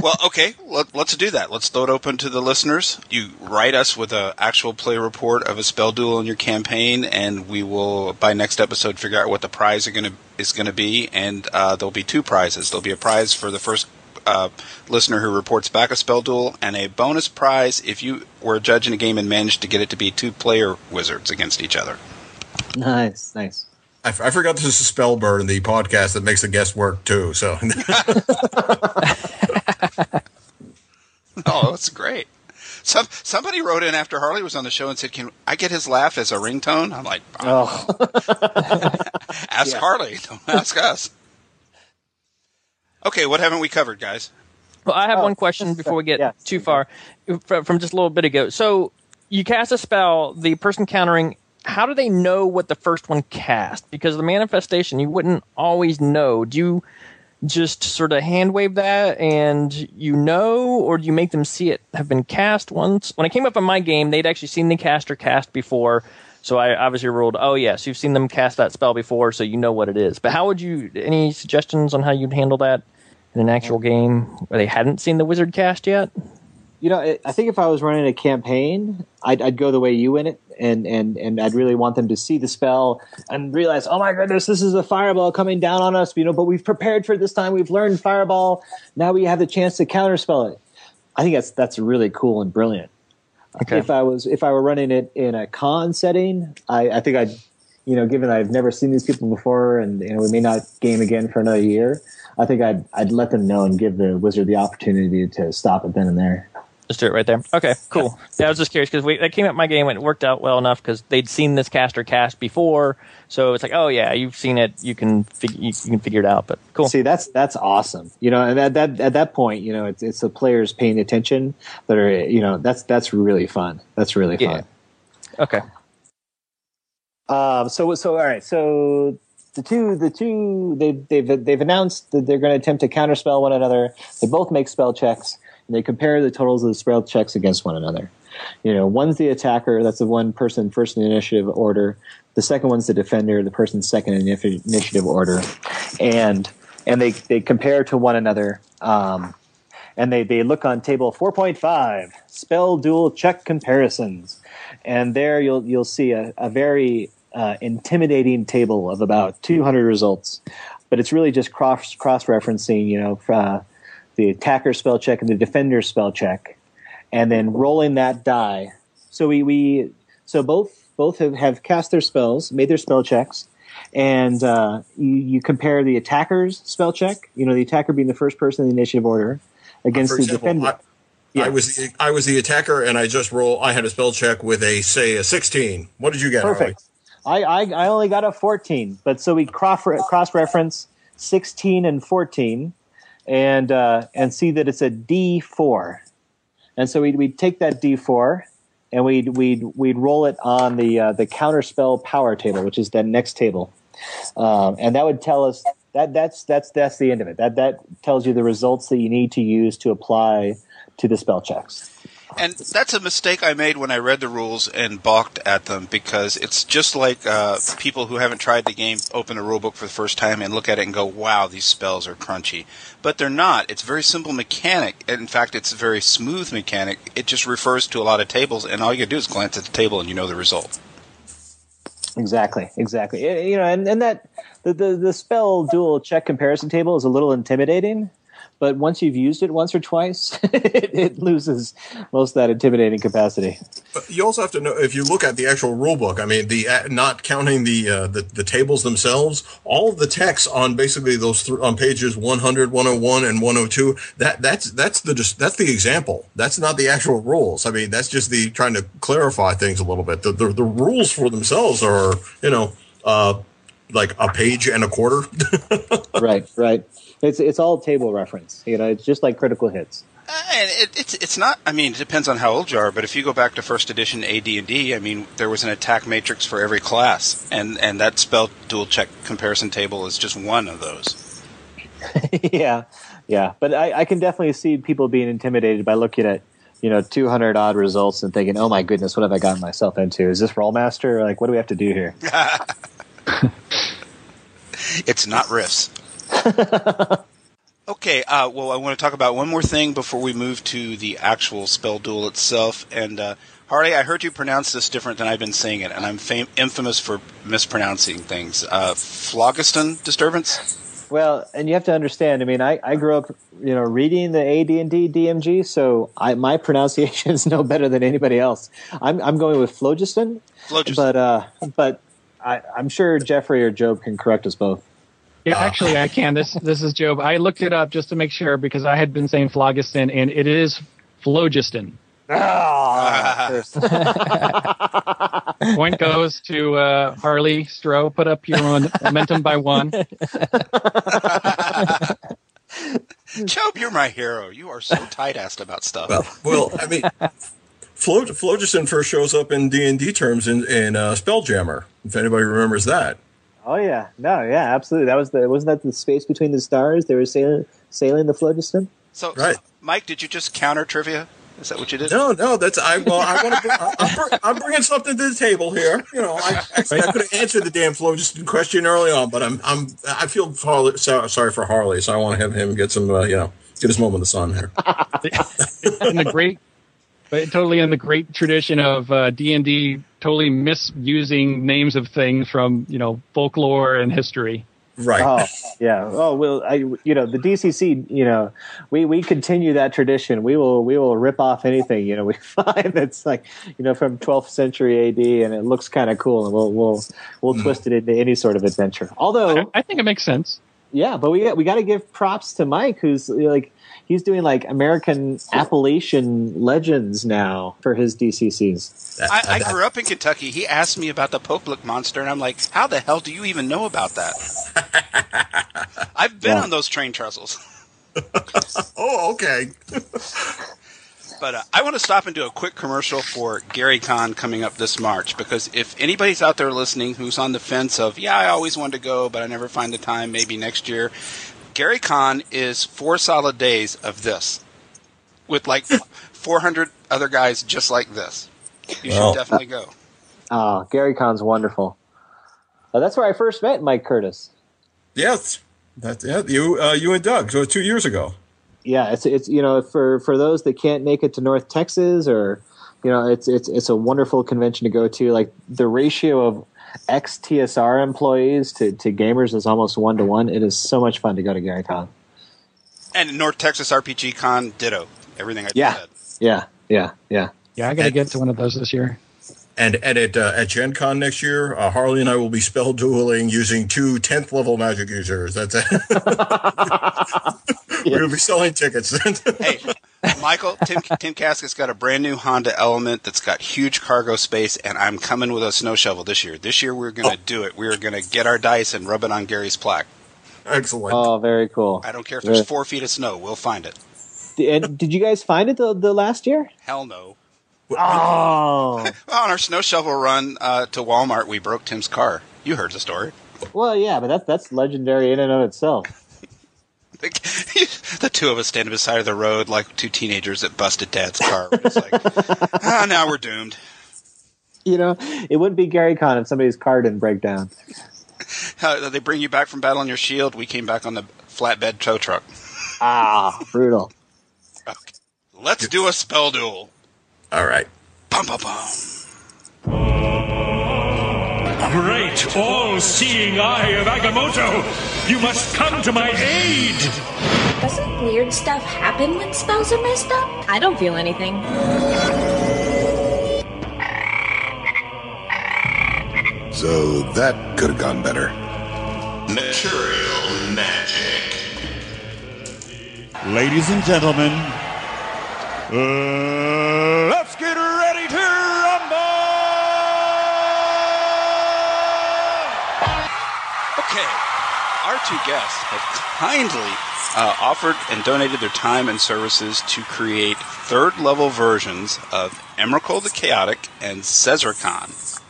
Well, okay, let, let's do that. Let's throw it open to the listeners. You write us with an actual play report of a spell duel in your campaign, and we will by next episode figure out what the prize are going to is going to be. And uh, there'll be two prizes. There'll be a prize for the first uh, listener who reports back a spell duel, and a bonus prize if you were a judge in a game and managed to get it to be two player wizards against each other. Nice, nice. I, f- I forgot this is Spellburn, the podcast that makes the guest work too. So *laughs* *laughs* *laughs* Oh, that's great. Some somebody wrote in after Harley was on the show and said, "Can I get his laugh as a ringtone?" I'm like, Oh, *laughs* "Ask Yeah. Harley, don't ask us." Okay, what haven't we covered, guys? Well, I have Oh, one question before we get yeah. too far from, from just a little bit ago. So you cast a spell, the person countering. How do they know what the first one cast? Because the manifestation, you wouldn't always know. Do you just sort of hand wave that and you know, or do you make them see it have been cast once? When I came up in my game, they'd actually seen the caster cast before. So I obviously ruled, oh yes, you've seen them cast that spell before, so you know what it is. But how would you? Any suggestions on how you'd handle that in an actual game where they hadn't seen the wizard cast yet? You know, it, I think if I was running a campaign, I'd, I'd go the way you in it, and and and I'd really want them to see the spell and realize, oh my goodness, this is a fireball coming down on us. You know, but we've prepared for this time. We've learned fireball. Now we have the chance to counterspell it. I think that's that's really cool and brilliant. Okay. If I was if I were running it in a con setting, I, I think I'd you know, given I've never seen these people before, and you know, we may not game again for another year. I think I'd I'd let them know and give the wizard the opportunity to stop it then and there. Just do it right there. Okay, cool. Yeah, I was just curious because that came up my game and it worked out well enough because they'd seen this caster cast before, so it's like, oh yeah, you've seen it, you can fig- you, you can figure it out. But cool. See, that's that's awesome. You know, and at that at that point, you know, it's it's the players paying attention that are you know that's that's really fun. That's really Yeah. fun. Okay. Um, so so all right. So the two the two they've they've they've announced that they're going to attempt to counterspell one another. They both make spell checks and they compare the totals of the spell checks against one another. You know, one's the attacker. That's the one person first in initiative order. The second one's the defender. The person second in initiative order, and and they they compare to one another. Um, and they, they look on table 4.5 spell duel check comparisons and there you'll you'll see a, a very uh, intimidating table of about 200 results but it's really just cross cross referencing you know uh, the attacker spell check and the defender spell check and then rolling that die so we, we so both both have, have cast their spells made their spell checks and uh, you, you compare the attacker's spell check you know the attacker being the first person in the initiative order against the example, defender I, I was the, I was the attacker, and I just roll. I had a spell check with a say a sixteen. What did you get? Perfect. I, I I only got a 14, but so we cross cross reference 16 and 14, and uh, and see that it's a D4, and so we'd we'd take that D4 and we'd we'd we'd roll it on the uh, the counterspell power table, which is that next table, um, and that would tell us that that's that's that's the end of it. That that tells you the results that you need to use to apply to the spell checks. And that's a mistake I made when I read the rules and balked at them because it's just like uh, people who haven't tried the game open the rulebook for the first time and look at it and go, "Wow, these spells are crunchy," but they're not. It's very simple mechanic. In fact, it's a very smooth mechanic. It just refers to a lot of tables, and all you do is glance at the table and you know the result. Exactly, exactly. You know, and, and that the, the the spell duel check comparison table is a little intimidating, but once you've used it once or twice, *laughs* it, it loses most of that intimidating capacity. But you also have to know if you look at the actual rule book. I mean, the uh, not counting the, uh, the the tables themselves, all of the text on basically those th- on pages 100, 101, and 102. That that's that's the just that's the example. That's not the actual rules. I mean, that's just the trying to clarify things a little bit. The the, the rules for themselves are you know uh, like a page and a quarter. *laughs* right, right. It's it's all table reference. You know, it's just like critical hits. Uh, and it, it's it's not. I mean, it depends on how old you are. But if you go back to first edition AD and D, I mean, there was an attack matrix for every class, and and that spell duel check comparison table is just one of those. *laughs* yeah, yeah. But I, I can definitely see people being intimidated by looking at you know 200 odd results and thinking, oh my goodness, what have I gotten myself into? Is this Rolemaster? Like, what do we have to do here? *laughs* *laughs* it's not Rifts. *laughs* okay, uh, well, I want to talk about one more thing before we move to the actual spell duel itself. And uh, Harley, I heard you pronounce this different than I've been saying it, and I'm fam- infamous for mispronouncing things. Uh, phlogiston disturbance. Well, and you have to understand. I mean, I, I grew up, you know, reading the AD and D DMG, so I, my *laughs* pronunciation is no better than anybody else. I'm I'm going with phlogiston, phlogiston. but uh, but I, I'm sure Jeffrey or Jobe can correct us both. Yeah, actually, I can. This this is Jobe. I looked it up just to make sure because I had been saying phlogiston, and it is phlogiston. *laughs* Oh, *laughs* Point goes to uh, Harley Stroh. Put up your own momentum by one. *laughs* Jobe, you're my hero. You are so tight-assed about stuff. Well, well, I mean, Flo- Phlogiston first shows up in D and D terms in in uh, Spelljammer. If anybody remembers that. Oh yeah, no, yeah, absolutely. That was the wasn't that the space between the stars? They were sailing sailing the phlogiston. So, Right. so, Mike, did you just counter trivia? Is that what you did? No, no, that's I. Well, I want to. I'm, I'm bringing something to the table here. You know, I, actually, I could have answered the damn Phlogiston question early on, but I'm, I'm, I feel Harley, so, sorry for Harley, so I want to have him get some, uh, you know, get his moment of the sun here. *laughs* in the great, but totally in the great tradition of uh, D and D, totally misusing names of things from you know folklore and history. Right. Oh yeah. Oh well, I you know the DCC. You know, we we continue that tradition. We will we will rip off anything. You know, we *laughs* find that's like you know from 12th century AD, and it looks kind of cool, and we'll we'll we'll twist it into any sort of adventure. Although I think it makes sense. Yeah, but we we got to give props to Mike, who's like he's doing like American Appalachian legends now for his DCCs. I, I grew up in Kentucky. He asked me about the Pope Lick monster, and I'm like, "How the hell do you even know about that?" *laughs* I've been Yeah. on those train trestles. *laughs* oh, okay. *laughs* But uh, I want to stop and do a quick commercial for Gary Con coming up this March because if anybody's out there listening who's on the fence of, yeah, I always wanted to go, but I never find the time, maybe next year, Gary Con is four solid days of this with like *laughs* 400 other guys just like this. You should definitely go. Oh, Gary Con's wonderful. Uh, that's where I first met Mike Curtis. Yes. That, yeah, you, uh, you and Doug, so two years ago. Yeah, it's it's you know for for those that can't make it to North Texas or you know it's it's it's a wonderful convention to go to. Like the ratio of ex TSR employees to to gamers is almost one to one. It is so much fun to go to Gary Con. And North Texas RPG Con, ditto. Everything I just Yeah, said. yeah, yeah, yeah. Yeah, I got to get to one of those this year. And, and at, uh, at Gen Con next year, uh, Harley and I will be spell dueling using two 10th level magic users. That's it. *laughs* *laughs* We'll be selling tickets. *laughs* hey, Michael, Tim, Tim Kask's got a brand new Honda Element that's got huge cargo space, and I'm coming with a snow shovel this year. This year we're going to do it. We're going to get our dice and rub it on Gary's plaque. Excellent. Oh, very cool. I don't care if there's four feet of snow. We'll find it. And did you guys find it the, the last year? Hell no. Oh, *laughs* on our snow shovel run uh, to Walmart, we broke Tim's car. You heard the story. well, yeah, but that's that's legendary in and of itself. *laughs* the two of us standing beside the road like two teenagers that busted Dad's car. We're like, *laughs* ah, now we're doomed. You know, it wouldn't be Gary Con if somebody's car didn't break down. Uh, they bring you back from battle on your shield. We came back on the flatbed tow truck. Ah, brutal. Let's do a spell duel. All right. Bum, bum, bum. great, all-seeing eye of Agamotto, you must come to my aid! Doesn't weird stuff happen when spells are messed up? I don't feel anything. So that could have gone better. Material magic. Ladies and gentlemen, let's get ready to rumble! Okay, our two guests have kindly uh, offered and donated their time and services to create third level versions of Emirikol the Chaotic and Sezrekan.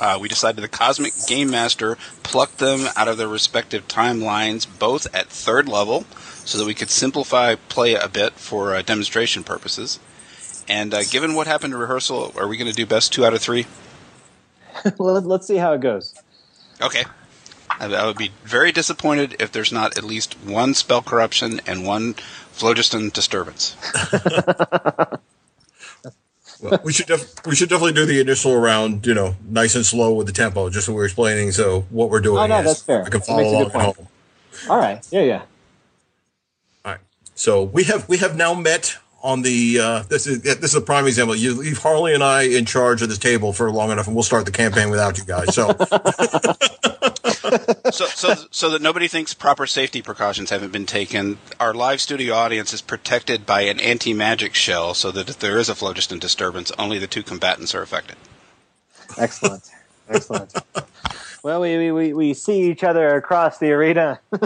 Uh, we decided the Cosmic Game Master plucked them out of their respective timelines, both at third level, so that we could simplify play a bit for uh, demonstration purposes. And uh, given what happened to rehearsal, are we going to do best two out of three? well, *laughs* let- let's see how it goes. Okay. I, I would be very disappointed if there's not at least one spell corruption and one phlogiston disturbance. *laughs* Well, we should def- we should definitely do the initial round, you know, nice and slow with the tempo, just so we're explaining. So what we're doing. Oh, no, is that's fair. I can follow along at home. All right. Yeah, yeah. All right. So we have we have now met on the. Uh, this is this is a prime example. You leave Harley and I in charge of this table for long enough, and we'll start the campaign without you guys. So *laughs* so, so, so that nobody thinks proper safety precautions haven't been taken, our live studio audience is protected by an anti-magic shell, so that if there is a phlogiston disturbance, only the two combatants are affected. Excellent. Excellent. Well, we, we- we, see each other across the arena, *laughs* and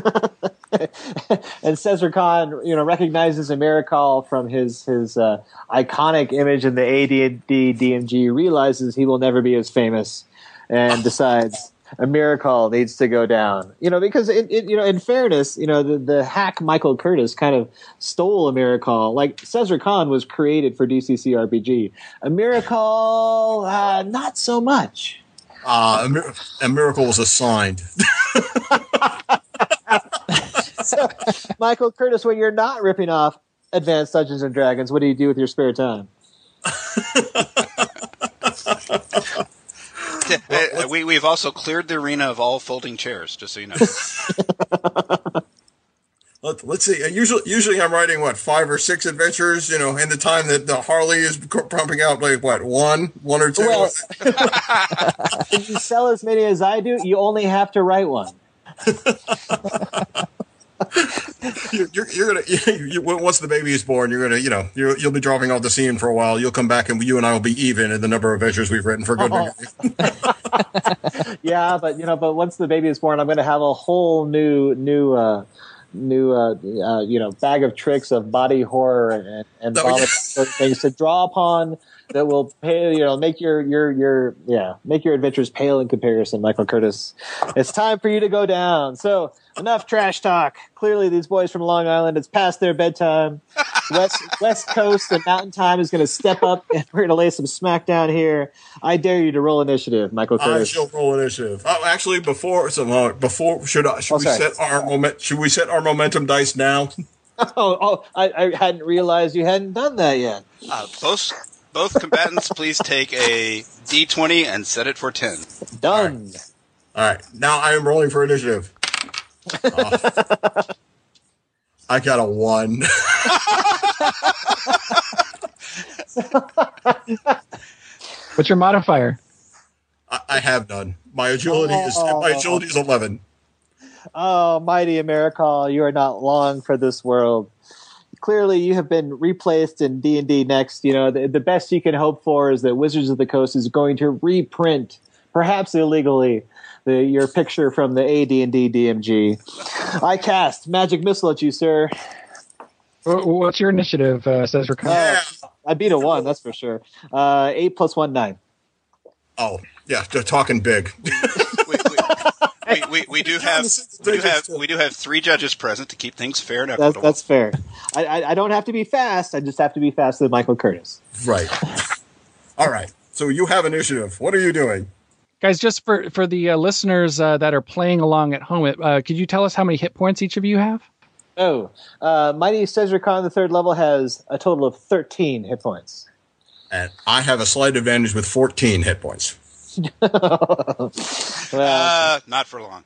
Sezrekan, you know, recognizes Emirikol from his his uh, iconic image in the AD&D DMG. Realizes he will never be as famous, and decides Emirikol needs to go down. You know, because it, it you know, in fairness, you know, the, the hack Michael Curtis kind of stole Emirikol. Like Sezrekan was created for DCC RPG. Emirikol, uh, not so much. Uh, a, mir- a miracle was assigned. *laughs* so, Michael Curtis, when you're not ripping off Advanced Dungeons and Dragons, what do you do with your spare time? *laughs* Uh, we, we've also cleared the arena of all folding chairs, just so you know. *laughs* Let, let's see. uh, Usually, usually I'm writing what five or six adventures. You know, in the time that the Harley is pumping out like what one, one or two. Well, *laughs* if you sell as many as I do, you only have to write one. *laughs* you're, you're, you're gonna *laughs* you, you, once the baby is born, you're gonna you know you you'll be dropping off the scene for a while. You'll come back and you and I will be even in the number of adventures we've written for good. Oh. yeah, but you know, but once the baby is born, I'm going to have a whole new, new, uh, new, uh, uh, you know, bag of tricks of body horror and, and Oh, yeah. things to draw upon that will pay, you know, make your, your, your, yeah, make your adventures pale in comparison, Michael Curtis. It's time for you to go down. So enough trash talk. Clearly, these boys from Long Island, it's past their bedtime. *laughs* West West Coast and Mountain Time is going to step up, *laughs* and we're going to lay some smack down here. I dare you to roll initiative, Michael Curtis. I Curtis. shall roll initiative. Oh, actually, before so uh, before should I, should Oh, we sorry. set our moment? Should we set our momentum dice now? *laughs* Oh, oh, I, I hadn't realized you hadn't done that yet. Uh, both both combatants, please take a d20 and set it for 10. Done. All right, now I am rolling for initiative. Uh, I got a one. What's your modifier? I, I have none. My agility is my agility is eleven. Oh, mighty Emirikol, you are not long for this world. Clearly, you have been replaced in D and D Next. You know the, the best you can hope for is that Wizards of the Coast is going to reprint, perhaps illegally, the, your picture from the AD&D DMG. I cast magic missile at you, sir. What's your initiative, uh, Sezrekan? Uh, I beat a one, that's for sure. Uh, eight plus one, nine. Oh yeah, they're talking big. *laughs* We, we, we do have we do have we do have three judges present to keep things fair and That's, that's fair. I, I, I don't have to be fast. I just have to be faster than Michael Curtis. right. *laughs* All right. So you have initiative. What are you doing? Guys, just for for the uh, listeners uh, that are playing along at home, uh, could you tell us how many hit points each of you have? Oh, uh, Mighty Sezrekan, the third level, has a total of 13 hit points. And I have a slight advantage with fourteen hit points. *laughs* well, Uh, not for long.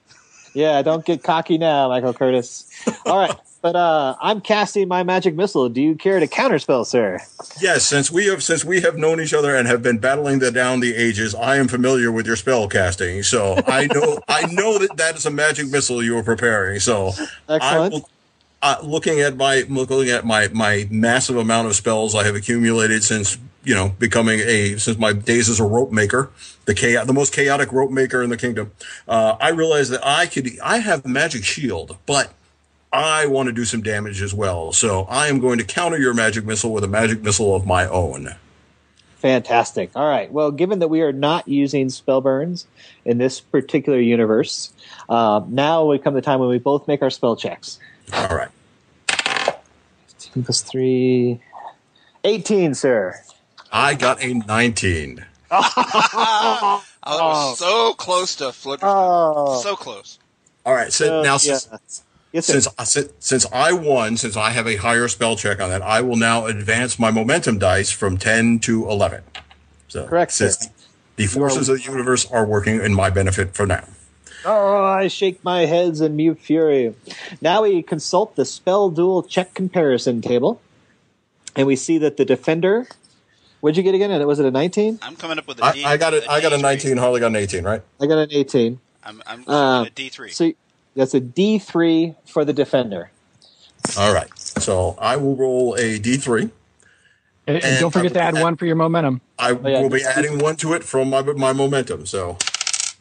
yeah, don't get cocky now, Michael Curtis. All right, *laughs* but uh, I'm casting my magic missile. Do you care to counterspell, sir? Yes, since we have since we have known each other and have been battling the down the ages, I am familiar with your spell casting. So I know *laughs* I know that that is a magic missile you are preparing. So Excellent. will, uh, looking at my looking at my my massive amount of spells I have accumulated since you know becoming a since my days as a rope maker, the chaos, the most chaotic rope maker in the kingdom. Uh, I realized that I could I have magic shield, but I want to do some damage as well. So I am going to counter your magic missile with a magic missile of my own. Fantastic. All right. Well, given that we are not using spell burns in this particular universe, uh, now would come the time when we both make our spell checks. All right. 15 plus 3. 18, sir. I got a 19. *laughs* I was so close to flip. Oh. So close. All right. So Uh, now yeah. since Yes, sir. since, since since I won, since I have a higher spell check on that, I will now advance my momentum dice from 10 to 11. So Correct, sir. Since the forces of the universe are working in my benefit for now. Oh, I shake my heads in mute fury. Now we consult the spell duel check comparison table, and we see that the defender. What'd you get again? And Was it a 19? I'm coming up with a I, D. I got it. I got a 19. Harley got an 18. Right. I got an 18. I'm, I'm Uh, a D3. So that's a D3 for the defender. All right. So I will roll a d3. And, and And don't forget to I add one for your momentum. I yeah. will be adding one to it from my my momentum. So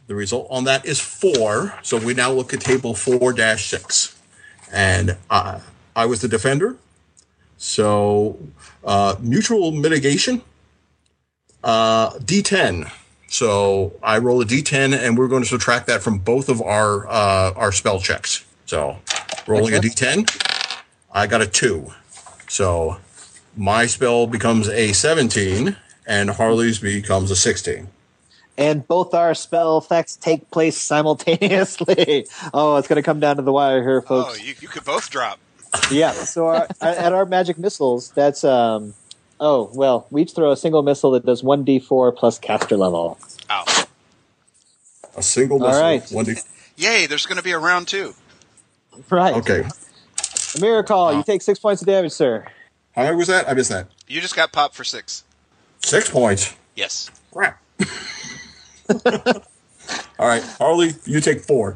the result on that is four. So we now look at table four dash six, and uh, I was the defender. So uh, mutual mitigation, uh, D10. So I roll a D10, and we're going to subtract that from both of our uh, our spell checks. So rolling a D10, I got a two. So my spell becomes a 17 and Harley's becomes a 16. And both our spell effects take place simultaneously. *laughs* oh, it's going to come down to the wire here, oh, folks. you, you could both drop. yeah. So our, at our magic missiles, that's um. Oh well, we each throw a single missile that does one d4 plus caster level. Ow. A single missile. right. One D- Yay, there's going to be a round two. Right. okay. Miracle, uh, you take six points of damage, sir. How many was that? I missed that. You just got popped for six. Six points. Yes. Crap. *laughs* All right. Harley, you take four.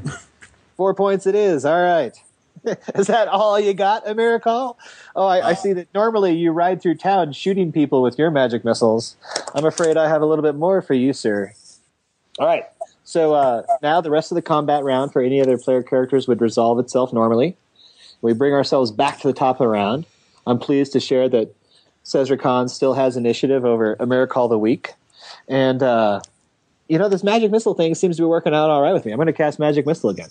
Four points it is. All right. *laughs* is that all you got, Emirikol? Oh, I, I see that normally you ride through town shooting people with your magic missiles. I'm afraid I have a little bit more for you, sir. All right. So uh, now the rest of the combat round for any other player characters would resolve itself normally. We bring ourselves back to the top of the round. I'm pleased to share that Sezrekan still has initiative over Emirikol the Week. And, uh, you know, this magic missile thing seems to be working out all right with me. I'm going to cast magic missile again.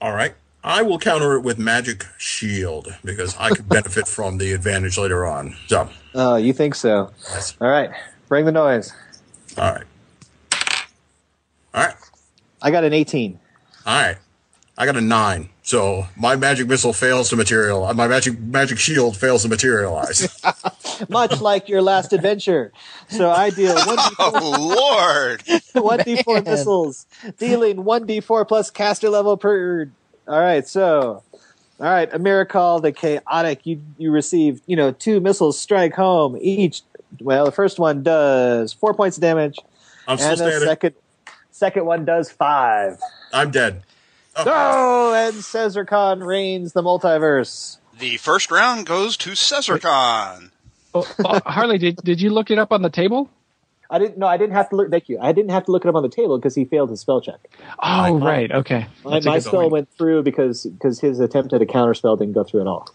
All right. I will counter it with magic shield because I could benefit *laughs* from the advantage later on. So, Oh, you think so? Yes. All right. Bring the noise. all right. All right. I got an 18. All right. I got a nine. So my magic missile fails to materialize. My magic magic shield fails to materialize. *laughs* Much like your last adventure. So I deal 1d4, *laughs* Oh, Lord. 1d4 missiles, dealing 1d4 plus caster level per. All right. So, all right. Emirikol the Chaotic. You, you receive, you know, two missiles strike home each. Well, the first one does four points of damage. I'm still and the standing. second, second one does five. I'm dead. Oh, and Sezrekan reigns the multiverse. The first round goes to Sezrekan. Oh, oh, Harley, did did you look it up on the table? I didn't. No, I didn't have to look. Thank you. I didn't have to look it up on the table because he failed his spell check. Oh, right. Okay. My, my spell point. went through because because his attempt at a counter spell didn't go through at all.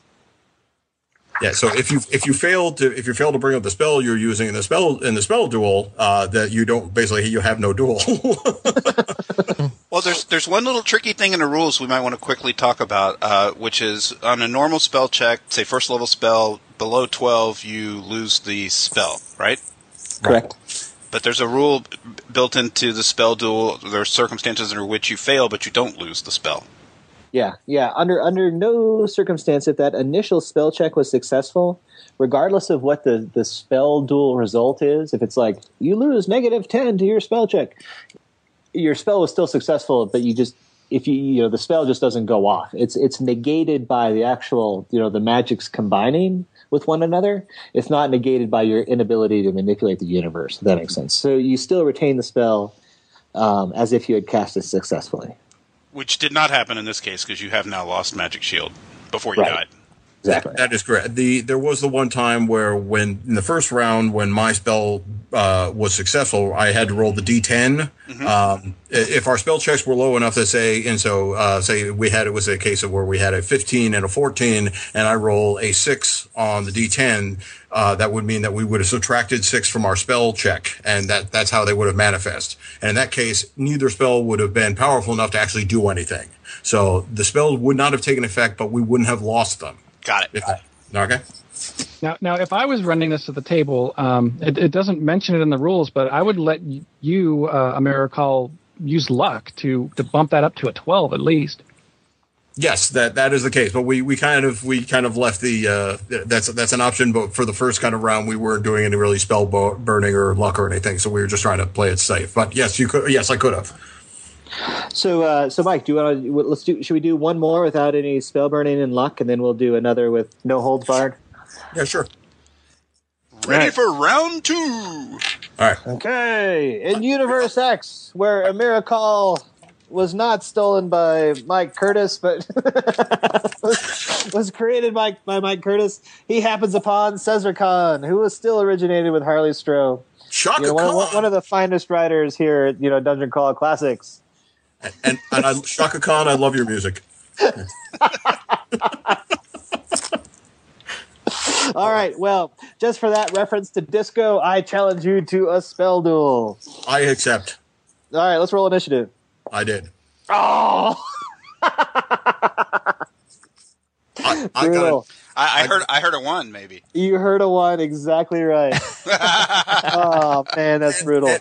Yeah. So if you if you fail to if you fail to bring up the spell you're using in the spell in the spell duel, uh, that you don't basically you have no duel. *laughs* Well, there's there's one little tricky thing in the rules we might want to quickly talk about, uh, which is on a normal spell check, say first level spell, below 12, you lose the spell, right? Correct. But there's a rule built into the spell duel. There are circumstances under which you fail, but you don't lose the spell. Yeah, yeah. Under under no circumstance, if that initial spell check was successful, regardless of what the the spell duel result is, if it's like you lose negative ten to your spell check, your spell was still successful, but you just if you you know the spell just doesn't go off. It's it's negated by the actual you know the magics combining with one another. It's not negated by your inability to manipulate the universe. If that makes sense. So you still retain the spell um, as if you had cast it successfully. Which did not happen in this case because you have now lost Magic Shield before you Right. died. Exactly. That is correct. The there was the one time where when in the first round when my spell uh, was successful, I had to roll the d10. Um, if our spell checks were low enough to say, and so uh, say we had it was a case of where we had a 15 and a 14, and I roll a six on the d10. Uh, that would mean that we would have subtracted six from our spell check, and that that's how they would have manifest. And in that case, neither spell would have been powerful enough to actually do anything. So the spell would not have taken effect, but we wouldn't have lost them. Got it. Okay. Now, now, if I was running this at the table, um, it, it doesn't mention it in the rules, but I would let you, uh, Emirikol, use luck to to bump that up to a twelve at least. Yes, that that is the case. But we, we kind of we kind of left the uh, that's that's an option. But for the first kind of round, we weren't doing any really spell bo- burning or luck or anything. So we were just trying to play it safe. But yes, you could. Yes, I could have. So, uh, so Mike, do you want to? Let's do. Should we do one more without any spell burning and luck, and then we'll do another with no holds barred? Yeah, sure. Ready for round two. All right. Okay, in Universe X, where Emirikol was not stolen by Mike Curtis, but *laughs* was created by, by Mike Curtis, he happens upon Sezrekan, who was still originated with Harley Stroh. Shaka You know, one, Khan. one of the finest writers here at you know Dungeon Crawl Classics. And and I, Chaka Khan, I love your music. *laughs* All right, well, just for that reference to disco, I challenge you to a spell duel. I accept. All right, let's roll initiative. I did. Oh, *laughs* I, I got. I, I heard I heard a one maybe. *laughs* You heard a one exactly right. *laughs* oh man, that's brutal.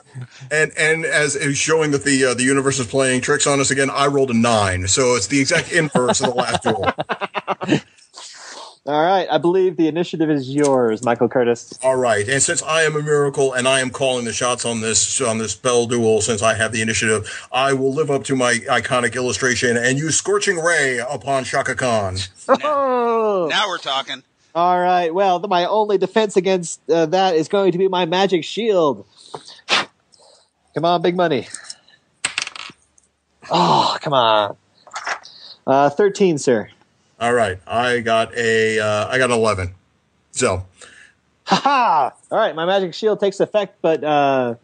and and as is showing that the uh, the universe is playing tricks on us again, I rolled a nine. So it's the exact inverse of the last *laughs* duel. All right, I believe the initiative is yours, Michael Curtis. All right, and since I am Emirikol and I am calling the shots on this on this spell duel, since I have the initiative, I will live up to my iconic illustration and use Scorching Ray upon Chaka Khan. Oh. Now we're talking. All right. Well, th- my only defense against uh, that is going to be my magic shield. Come on, big money. Oh, come on. Uh, Thirteen, sir. All right, I got a uh, I got eleven. So Ha ha! All right, my magic shield takes effect, but uh,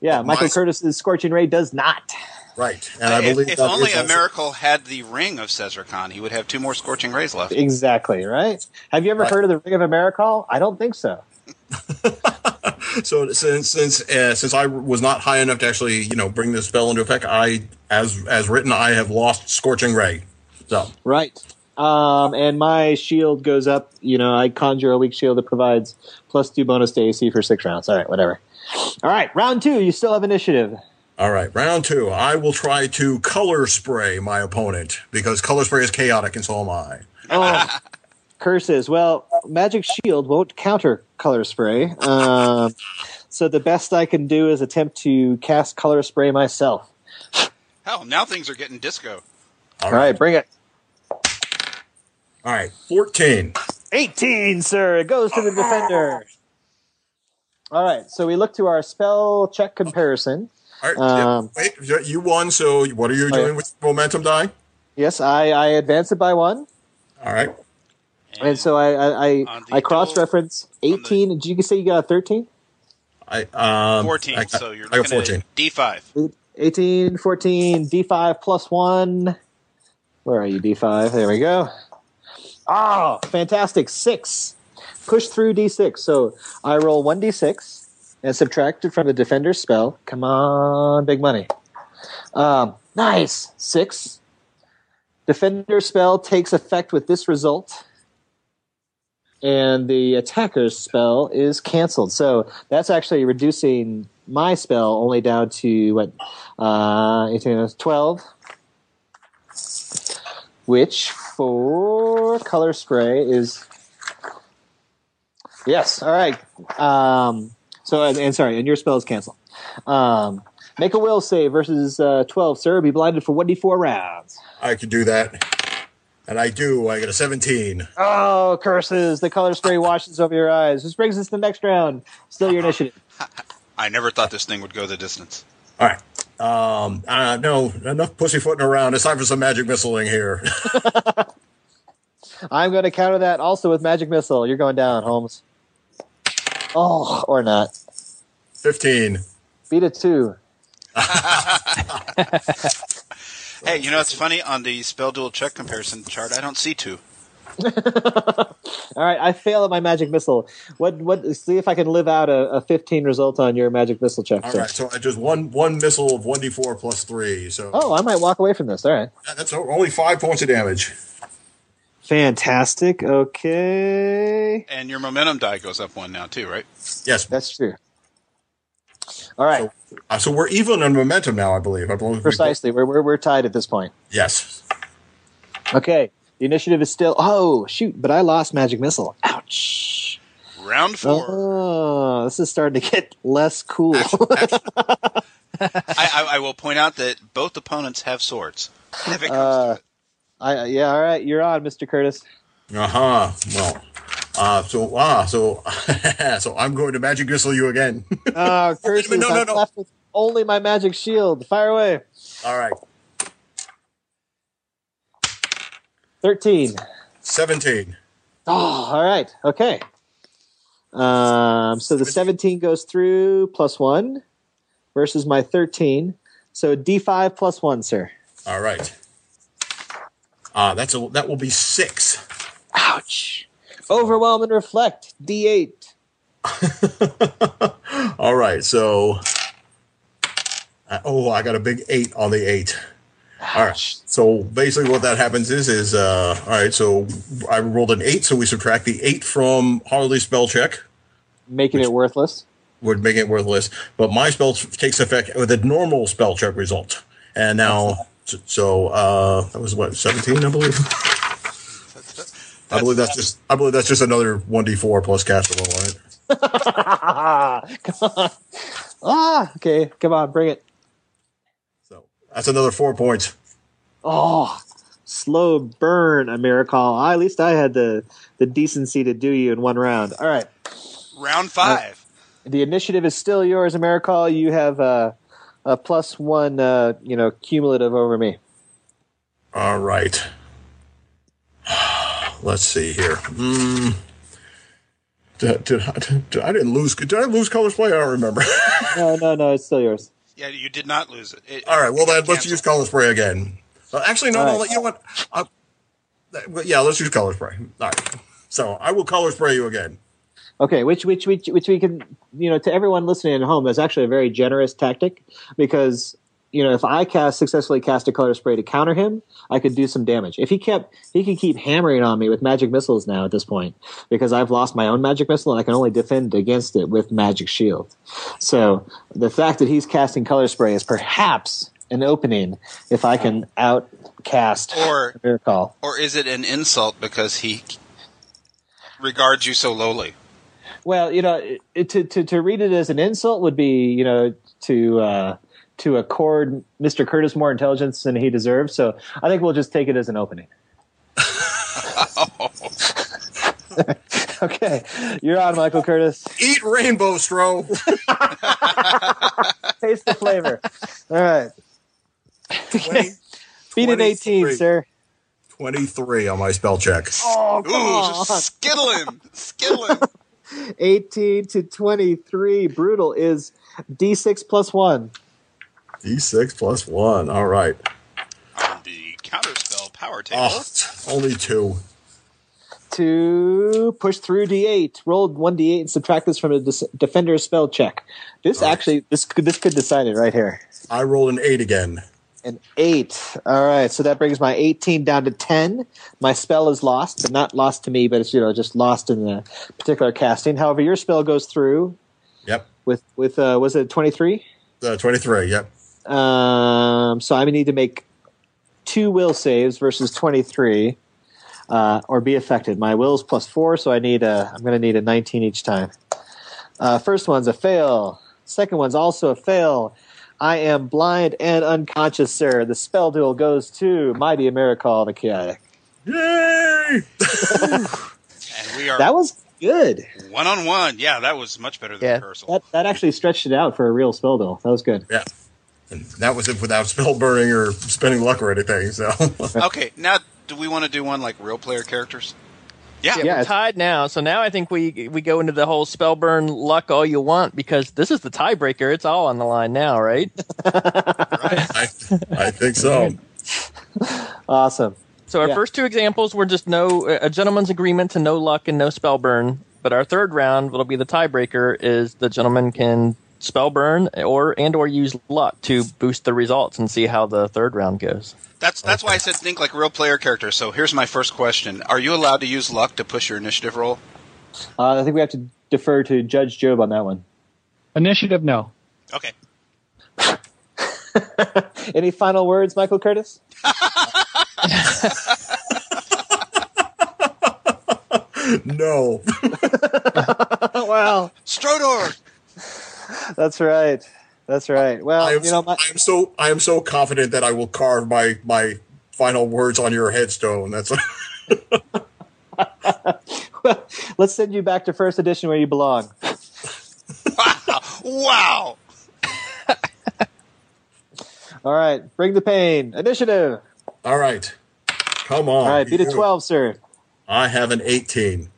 yeah, Michael my- Curtis's scorching ray does not. right, and I if believe if that only is Emirikol had the ring of Sezrekan, he would have two more scorching rays left. Exactly right. Have you ever Right. heard of the Ring of Emirikol? I don't think so. *laughs* So since since uh, since I was not high enough to actually you know bring this spell into effect, I as as written I have lost Scorching Ray. So Right. Um, and my shield goes up. You know, I conjure a weak shield that provides plus two bonus to AC for six rounds. All right, whatever. All right, round two. You still have initiative. all right, round two. I will try to color spray my opponent because color spray is chaotic, and so am I. Oh, *laughs* curses. Well, magic shield won't counter color spray. Um, so the best I can do is attempt to cast color spray myself. Hell, now things are getting disco. All right, bring it. All right, fourteen. 18, sir. It goes to the defender. All right, so we look to our spell check comparison. All right, yeah, Um, wait, you won. So what are you Oh, doing yeah. with momentum die? Yes, I, I advance it by one. All right. And so I I, I, I cross reference 18. Did you say you got a 13? I um 14, I got, so you're I got fourteen. at D5. 18, 14, D5 plus one. Where are you, D5? There we go. Oh, fantastic. Six. Push through D6. So I roll 1D6 and subtract it from the defender's spell. Come on, big money. Um, nice. Six. Defender spell takes effect with this result. And the attacker's spell is canceled. So that's actually reducing my spell only down to what? Uh, 18, 12. Which for color spray is. Yes, all right. Um, so, and, and sorry, and your spell is canceled. Um, Make a will save versus uh, 12, sir. Be blinded for 1d4 rounds. I could do that. And I do. I get a 17. Oh, curses. The color spray washes over your eyes. This brings us to the next round. Still your initiative. *laughs* I never thought this thing would go the distance. All right. Um, uh, no, enough pussyfooting around. It's time for some magic missiling here. *laughs* I'm going to counter that also with magic missile. You're going down, Holmes. Oh, or not. 15. Beat it two. *laughs* Hey, you know it's funny on the spell duel check comparison chart. I don't see two. *laughs* All right, I fail at my magic missile. What? What? See if I can live out a, a 15 result on your magic missile check. All sir. right. So I just one one missile of 1d4 plus 3. So Oh, I might walk away from this. All right. that's only five points of damage. Fantastic. Okay. And your momentum die goes up one now too, right? Yes. That's true. All right. So, uh, so we're even on momentum now, I believe. I believe we- Precisely. We're, we're, we're tied at this point. Yes. Okay. The initiative is still. Oh, shoot. But I lost magic missile. Ouch. Round four. Oh, this is starting to get less cool. *laughs* I, I, I will point out that both opponents have swords. If it comes uh, to it. I, yeah, all right. You're on, Mr. Curtis. Uh huh. Well. Uh, so ah, so *laughs* so I'm going to magic missile you again. *laughs* Oh, curses. no, no, I'm no. left with only my magic shield. Fire away. All right. 13. 17. Oh, all right. Okay. Um, so the 17 goes through plus one versus my 13. So D5 plus one, sir. All right. Uh, that's a, that will be six. Ouch. Overwhelm and reflect. D8. *laughs* All right. So, uh, oh, I got a big eight on the eight. All right. So basically, what that happens is, is uh, all right. So I rolled an eight, so we subtract the eight from Harley's spell check, Making it worthless. would make it worthless. But my spell takes effect with a normal spell check result, and now so uh, that was what seventeen, I believe. I believe that's just I believe that's just another one d four plus caster roll, right? *laughs* Come on. Ah, okay. Come on, bring it. That's another four points. Oh, slow burn, Emirikol. At least I had the, the decency to do you in one round. All right. Round five. The initiative is still yours, Emirikol. You have uh, a plus one, uh, you know, cumulative over me. All right. *sighs* Let's see here. Mm. Did, did, I- did- I didn't lose. Did I lose color spray? I don't remember. *laughs* No, no, no. It's still yours. Yeah, you did not lose it. It- All right. Well, then let's Cancel. use color spray again. Uh, actually, no, All no. right. You know what? Uh, yeah, let's use color spray. All right. So I will color spray you again. Okay, which which which which we can you know to everyone listening at home, that's actually a very generous tactic because you know if I cast successfully cast a color spray to counter him, I could do some damage. If he kept he can keep hammering on me with magic missiles now at this point because I've lost my own magic missile and I can only defend against it with magic shield. So the fact that he's casting color spray is perhaps an opening if I can outcast Or- Emirikol. Or is it an insult because he regards you so lowly? Well, you know, it, to, to to read it as an insult would be, you know, to uh, to accord Mr. Curtis more intelligence than he deserves. So I think we'll just take it as an opening. *laughs* okay, you're on, Michael Curtis. Eat rainbow, Stroh. *laughs* Taste the flavor. All right. *laughs* Beat an 18, sir. 23 on my spell check. Oh, come Ooh, on. skittling, skittling. 18 to 23. Brutal is D6 plus 1. D6 plus 1. All right. On the counterspell power table. Oh, only two. Two. push through D8. Roll one D8 and subtract this from a dis- defender's spell check. This actually this could this could decide it right here. I rolled an 8 again. An eight. All right, so that brings my 18 down to 10. My spell is lost, but not lost to me, but it's you know just lost in the particular casting. However, your spell goes through Yep. with with uh, was it 23? Uh, 23, yep. Um, so I need to make two will saves versus 23, uh, or be affected. My will is plus four, so I need a. I'm going to need a 19 each time. Uh, first one's a fail. Second one's also a fail. I am blind and unconscious, sir. The spell duel goes to Mighty Emirikol the Chaotic. Yay! *laughs* And we are That was good. one on one. Yeah, that was much better than rehearsal. That, that actually stretched it out for a real spell duel. That was good. Yeah. And that was it without spell burning or spending luck or anything. So *laughs* Okay, now do we want to do one like real player characters? Yeah. we're tied now. So now I think we we go into the whole spell burn luck all you want because this is the tiebreaker. It's all on the line now, right? I, I think so. *laughs* Awesome. So our Yeah. first two examples were just no a gentleman's agreement to no luck and no spell burn. But our third round, what'll be the tiebreaker, is the gentleman can spell burn or and or use luck to boost the results and see how the third round goes. That's that's why I said think like real player characters. So here's my first question: Are you allowed to use luck to push your initiative roll? Uh, I think we have to defer to Judge Jobe on that one. Initiative, no. Okay. *laughs* Any final words, Michael Curtis? *laughs* no. *laughs* well, Strodor. That's right. That's right. Well, I am, you know, my, I am so I am so confident that I will carve my my final words on your headstone. That's *laughs* well, let's send you back to first edition where you belong. *laughs* Wow. *laughs* All right, bring the pain. Initiative. all right. Come on. All right, beat a twelve, sir. I have an 18.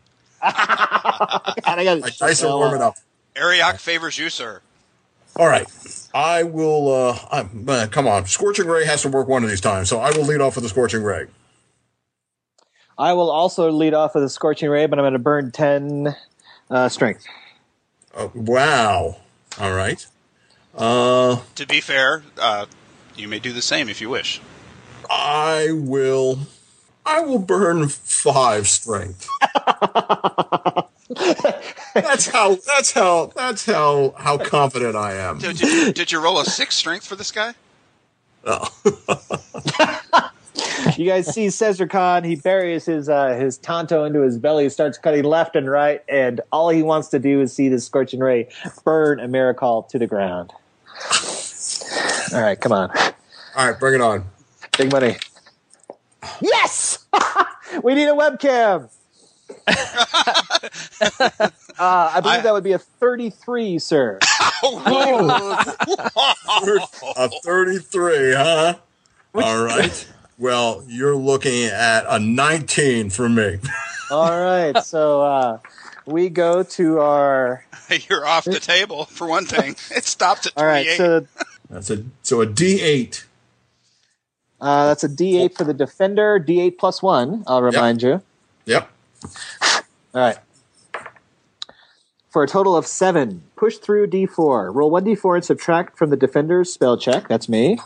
God, I got My dice are warming uh, up. Arioch favors you, sir. All right. I will. Uh, I'm, uh, come on. Scorching Ray has to work one of these times, so I will lead off with the Scorching Ray. I will also lead off with the scorching ray, but I'm going to burn ten uh, strength. Oh, wow. All right. Uh, To be fair, uh, you may do the same if you wish. I will. I will burn five strength. *laughs* that's how. That's how. That's how. How confident I am. Did, did, you, did you roll a six strength for this guy? Oh. *laughs* You guys see Sezrekan, he buries his uh, his tanto into his belly, starts cutting left and right, and all he wants to do is see this scorching ray burn Emirikol to the ground. *laughs* All right, come on. All right, bring it on. Big money. Yes! *laughs* we need a webcam. Uh, I believe that would be a 33, sir. *laughs* *laughs* A 33, huh? All right. Well, you're looking at a 19 for me. *laughs* All right, so uh, we go to our. You're off the table for one thing. It stopped at All right, so That's a so a D8. uh, that's a D8 for the defender, D8 plus one. I'll remind you. Yep. All right. For a total of seven, push through D4. Roll one D4 and subtract from the defender's spell check. That's me.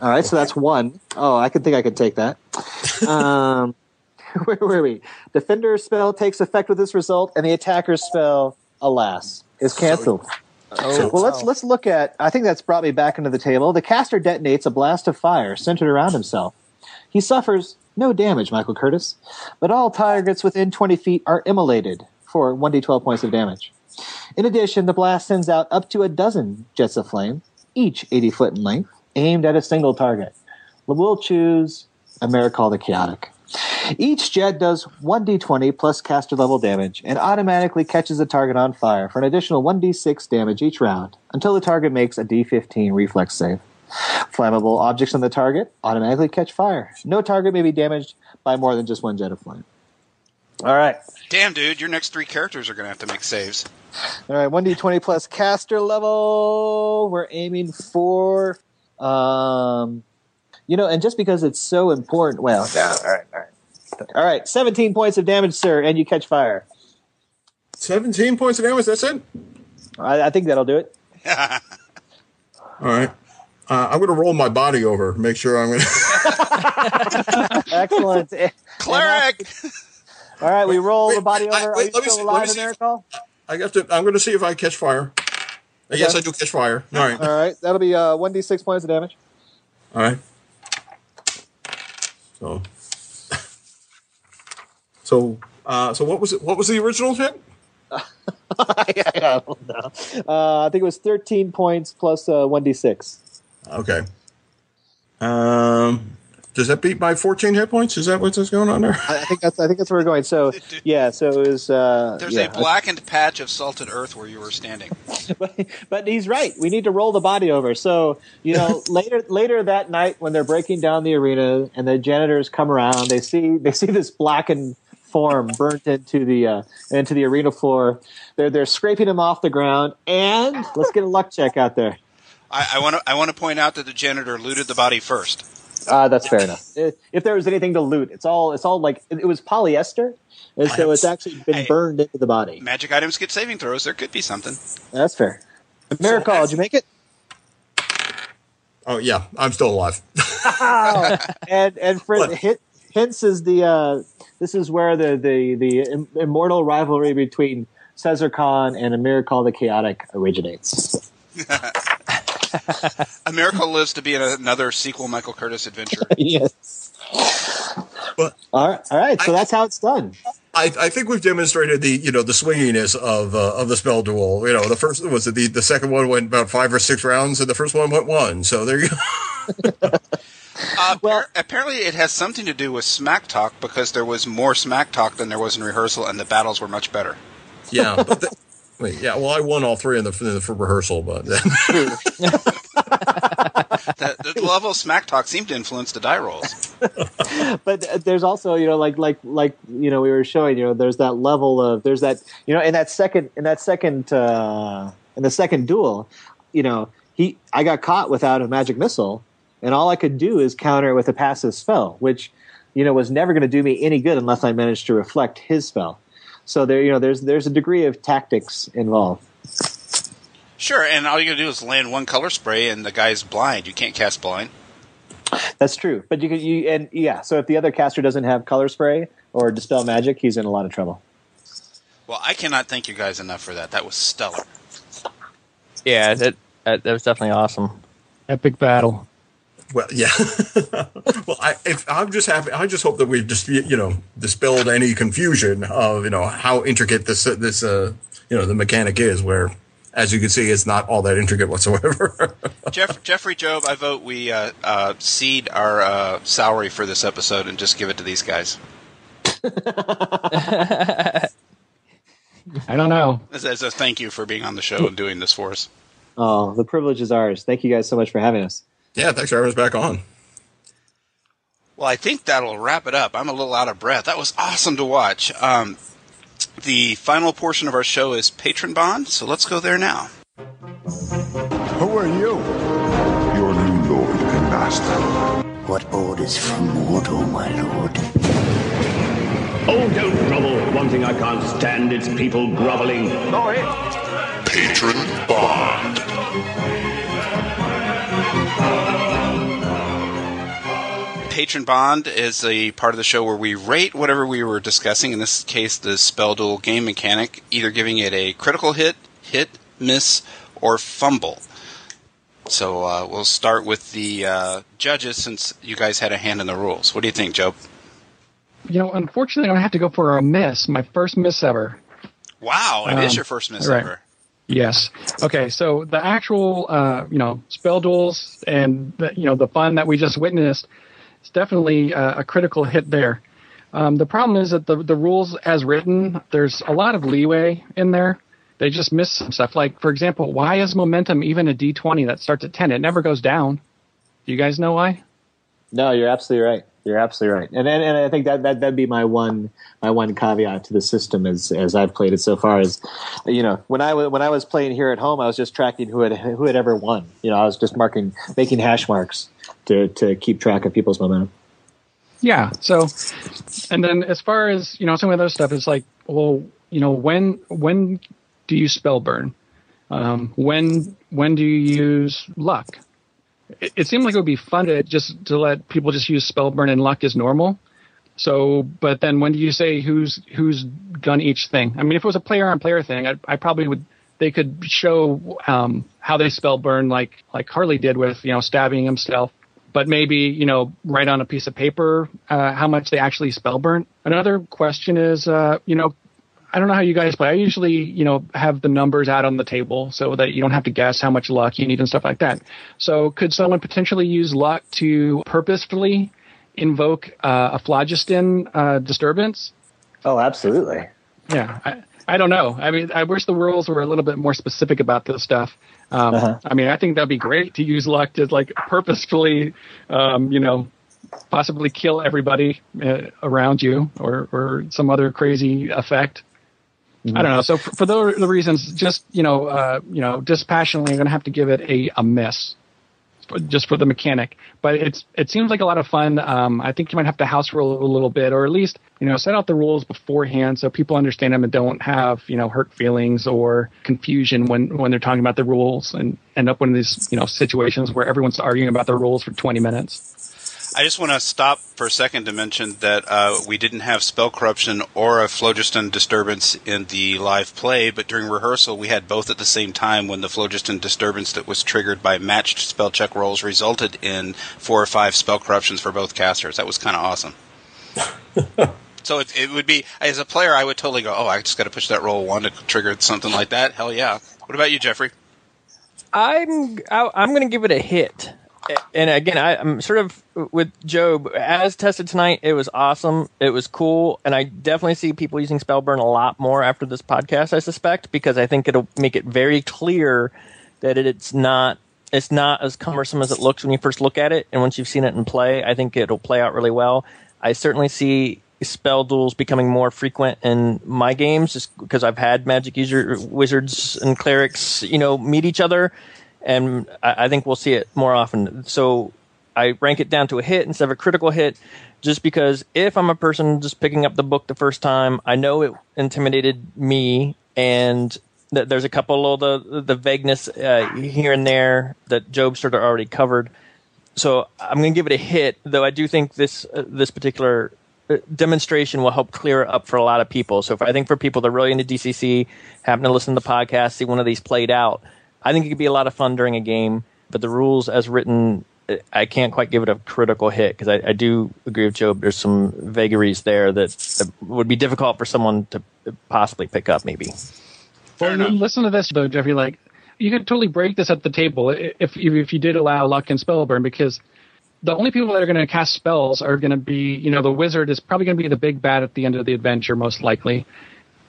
All right, so that's one. Oh, I could think I could take that. *laughs* Um, *laughs* where were we? Defender's spell takes effect with this result, and the attacker's spell, alas, is canceled. So- well, let's let's look at. I think that's brought me back into the table. The caster detonates a blast of fire centered around himself. He suffers no damage, Michael Curtis, but all targets within 20 feet are immolated for 1d12 points of damage. In addition, the blast sends out up to a dozen jets of flame, each 80 foot in length, aimed at a single target. We'll choose Emirikol the Chaotic. Each jet does 1d20 plus caster level damage and automatically catches the target on fire for an additional 1d6 damage each round until the target makes a d15 reflex save. Flammable objects on the target automatically catch fire. No target may be damaged by more than just one jet of flame. All right. Damn, dude, your next three characters are going to have to make saves. All right, 1d20 plus caster level. We're aiming for, um, you know, and just because it's so important. Well, yeah, all right, all right. All right, 17 points of damage, sir, and you catch fire. 17 points of damage. That's it. I, I think that'll do it. *laughs* All right. Uh, I'm going to roll my body over. Make sure I'm going *laughs* to. Excellent. *laughs* Cleric! *laughs* All right, we roll the body I- over. wait, Are you let me still see- let alive, me see if- I have to. I'm going to see if I catch fire. Yes, I do catch fire. All right. All right, that'll be uh, 1d6 points of damage. All right. So. So. Uh, so what was it? What was the original hit? I don't know. Uh, I think it was 13 points plus uh, 1d6. Okay. Um, does that beat my 14 hit points? Is that what's going on there? I think that's I think that's where we're going. So yeah, so it was. Uh, There's yeah, a blackened patch of salted earth where you were standing. *laughs* but, but he's right. We need to roll the body over. So you know, *laughs* later later that night when they're breaking down the arena and the janitors come around, they see they see this blackened form burnt into the uh, into the arena floor. They're they're scraping him off the ground, and let's get a luck check out there. I want to I want to point out that the janitor looted the body first. Ah, that's fair enough. If if there was anything to loot, it's all it's all like it, it was polyester, and so it's actually been burned into the body. Magic items get saving throws. There could be something. That's fair. Emirikol, did you make it? Oh yeah, I'm still alive. *laughs* *laughs* and and for hit, hints is the uh, this is where the the the immortal rivalry between Sezrekan and Emirikol the Chaotic originates. *laughs* *laughs* Emirikol lives to be in another sequel Michael Curtis adventure. *laughs* yes. all right, all right. So that's how it's done. I, I think we've demonstrated the you know the swinginess of uh, of the spell duel. You know, the first was it the the second one went about five or six rounds, and the first one went one. So there you go. *laughs* Uh, well, apparently it has something to do with smack talk because there was more smack talk than there was in rehearsal, and the battles were much better. Yeah, but the, wait, yeah. Well, I won all three in the, in the for rehearsal, but *laughs* *laughs* the, the level of smack talk seemed to influence the die rolls. *laughs* but there's also you know like like like you know we were showing you know there's that level of there's that you know in that second in that second uh in the second duel you know he i got caught without a magic missile and all i could do is counter with a passive spell which you know was never going to do me any good unless i managed to reflect his spell so there you know there's there's a degree of tactics involved Sure, and all you gotta do is land one color spray, and the guy's blind. You can't cast blind. That's true, but you can you and yeah. So if the other caster doesn't have color spray or dispel magic, he's in a lot of trouble. Well, I cannot thank you guys enough for that. That was stellar. Yeah, that that, that was definitely awesome. Epic battle. Well, yeah. *laughs* well, I, if, I'm just happy. I just hope that we've just you know dispelled any confusion of you know how intricate this this uh you know the mechanic is. Where, as you can see, it's not all that intricate whatsoever. *laughs* Jeff, Jeffrey Jobe, I vote we uh, uh, cede our uh, salary for this episode and just give it to these guys. I don't know. As, as a thank you for being on the show and doing this for us. Oh, the privilege is ours. Thank you guys so much for having us. Yeah, thanks for having us back on. Well, I think that'll wrap it up. I'm a little out of breath. That was awesome to watch. Um, the final portion of our show is Patron Bond, so let's go there now. Who are you? Your new lord and master. What orders from Mordor, my lord? Oh, don't grovel. One thing I can't stand, it's people groveling. Patron Bond. Patron Bond is a part of the show where we rate whatever we were discussing, in this case, the spell duel game mechanic, either giving it a critical hit, hit, miss, or fumble. So uh, we'll start with the uh, judges since you guys had a hand in the rules. What do you think, Joe? You know, unfortunately, gonna have to go for a miss. My first miss ever. Wow, it is Um, your first miss right. ever. Yes. Okay. So the actual, uh, you know, spell duels and the, you know the fun that we just witnessed, it's definitely uh, a critical hit there. Um, the problem is that the the rules as written, there's a lot of leeway in there. They just miss some stuff. Like for example, why is momentum even a D20 that starts at 10? It never goes down. Do you guys know why? No, you're absolutely right. You're absolutely right, and and, and I think that that that'd be my one my one caveat to the system as as I've played it so far is, you know, when I wa- when I was playing here at home, I was just tracking who had who had ever won. You know, I was just marking making hash marks to to keep track of people's momentum. Yeah. So, and then as far as you know, some of the other stuff is like, well, you know, when when do you spell burn? Um, when when do you use luck? It, it seemed like it would be fun to just to let people just use spell burn and luck as normal. So, but then when do you say who's who's done each thing? I mean, if it was a player on player thing, I, I probably would. They could show um, how they spell burn, like like Harley did with you know stabbing himself but maybe you know write on a piece of paper uh, how much they actually spell burn. Another question is, uh, you know, I don't know how you guys play. I usually, you know, have the numbers out on the table so that you don't have to guess how much luck you need and stuff like that. So, could someone potentially use luck to purposefully invoke uh, a phlogiston uh, disturbance? Oh, absolutely. Yeah, I, I don't know. I mean, I wish the rules were a little bit more specific about this stuff. Um, Uh-huh. I mean, I think that'd be great to use luck to like purposefully, um, you know, possibly kill everybody uh, around you or or some other crazy effect. I don't know. So for, for those the reasons, just you know, uh, you know, dispassionately, I'm going to have to give it a a miss, just for the mechanic. But it's it seems like a lot of fun. Um, I think you might have to house rule a little bit, or at least you know, set out the rules beforehand so people understand them and don't have you know hurt feelings or confusion when when they're talking about the rules and end up in these you know situations where everyone's arguing about the rules for 20 minutes. I just want to stop for a second to mention that uh, we didn't have spell corruption or a phlogiston disturbance in the live play, but during rehearsal we had both at the same time when the phlogiston disturbance that was triggered by matched spell check rolls resulted in four or five spell corruptions for both casters. That was kind of awesome. *laughs* so it, it would be, as a player, I would totally go, oh, I just got to push that roll one to trigger something like that. Hell yeah. What about you, Jeffrey? I'm I, I'm going to give it a hit. And again, I, I'm sort of with Jobe as tested tonight. It was awesome. It was cool, and I definitely see people using Spellburn a lot more after this podcast. I suspect because I think it'll make it very clear that it, it's not it's not as cumbersome as it looks when you first look at it, and once you've seen it in play, I think it'll play out really well. I certainly see spell duels becoming more frequent in my games just because I've had magic user wizards and clerics, you know, meet each other and I, think we'll see it more often. So I rank it down to a hit instead of a critical hit, just because if I'm a person just picking up the book the first time, I know it intimidated me, and th- there's a couple of the the vagueness uh, here and there that Jobe sort of already covered. So I'm going to give it a hit, though I do think this uh, this particular uh, demonstration will help clear up for a lot of people. So if I think for people that are really into DCC, happen to listen to the podcast, see one of these played out, I think it could be a lot of fun during a game. But the rules as written, I can't quite give it a critical hit because I, I, do agree with Joe. There's some vagaries there that, that would be difficult for someone to possibly pick up, maybe. Well, listen to this though, Jeffrey. Like, you could totally break this at the table if if you did allow luck and spellburn because the only people that are going to cast spells are going to be, you know, the wizard is probably going to be the big bad at the end of the adventure, most likely.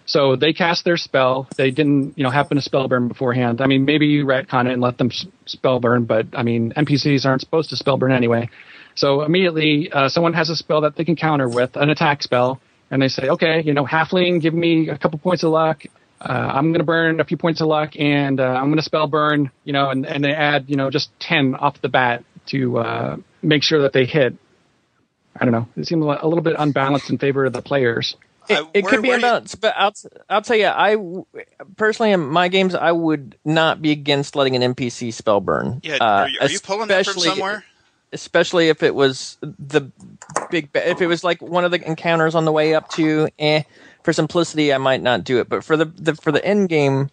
So they cast their spell. They didn't, you know, happen to spell burn beforehand. I mean, maybe you retcon it and let them spell burn, but I mean, NPCs aren't supposed to spell burn anyway. So immediately, uh, someone has a spell that they can counter with an attack spell, and they say, okay, you know, halfling, give me a couple points of luck. Uh, I'm going to burn a few points of luck, and uh, I'm going to spell burn, you know, and, and they add, you know, just 10 off the bat to uh, make sure that they hit. I don't know. It seems a little bit unbalanced in favor of the players. It, it could be unbalanced, but I'll, I'll tell you, I personally in my games, I would not be against letting an NPC spell burn. Yeah, are, you, are you pulling that from somewhere? Especially if it was the big, if it was like one of the encounters on the way up to, eh. For simplicity, I might not do it, but for the, the for the end game,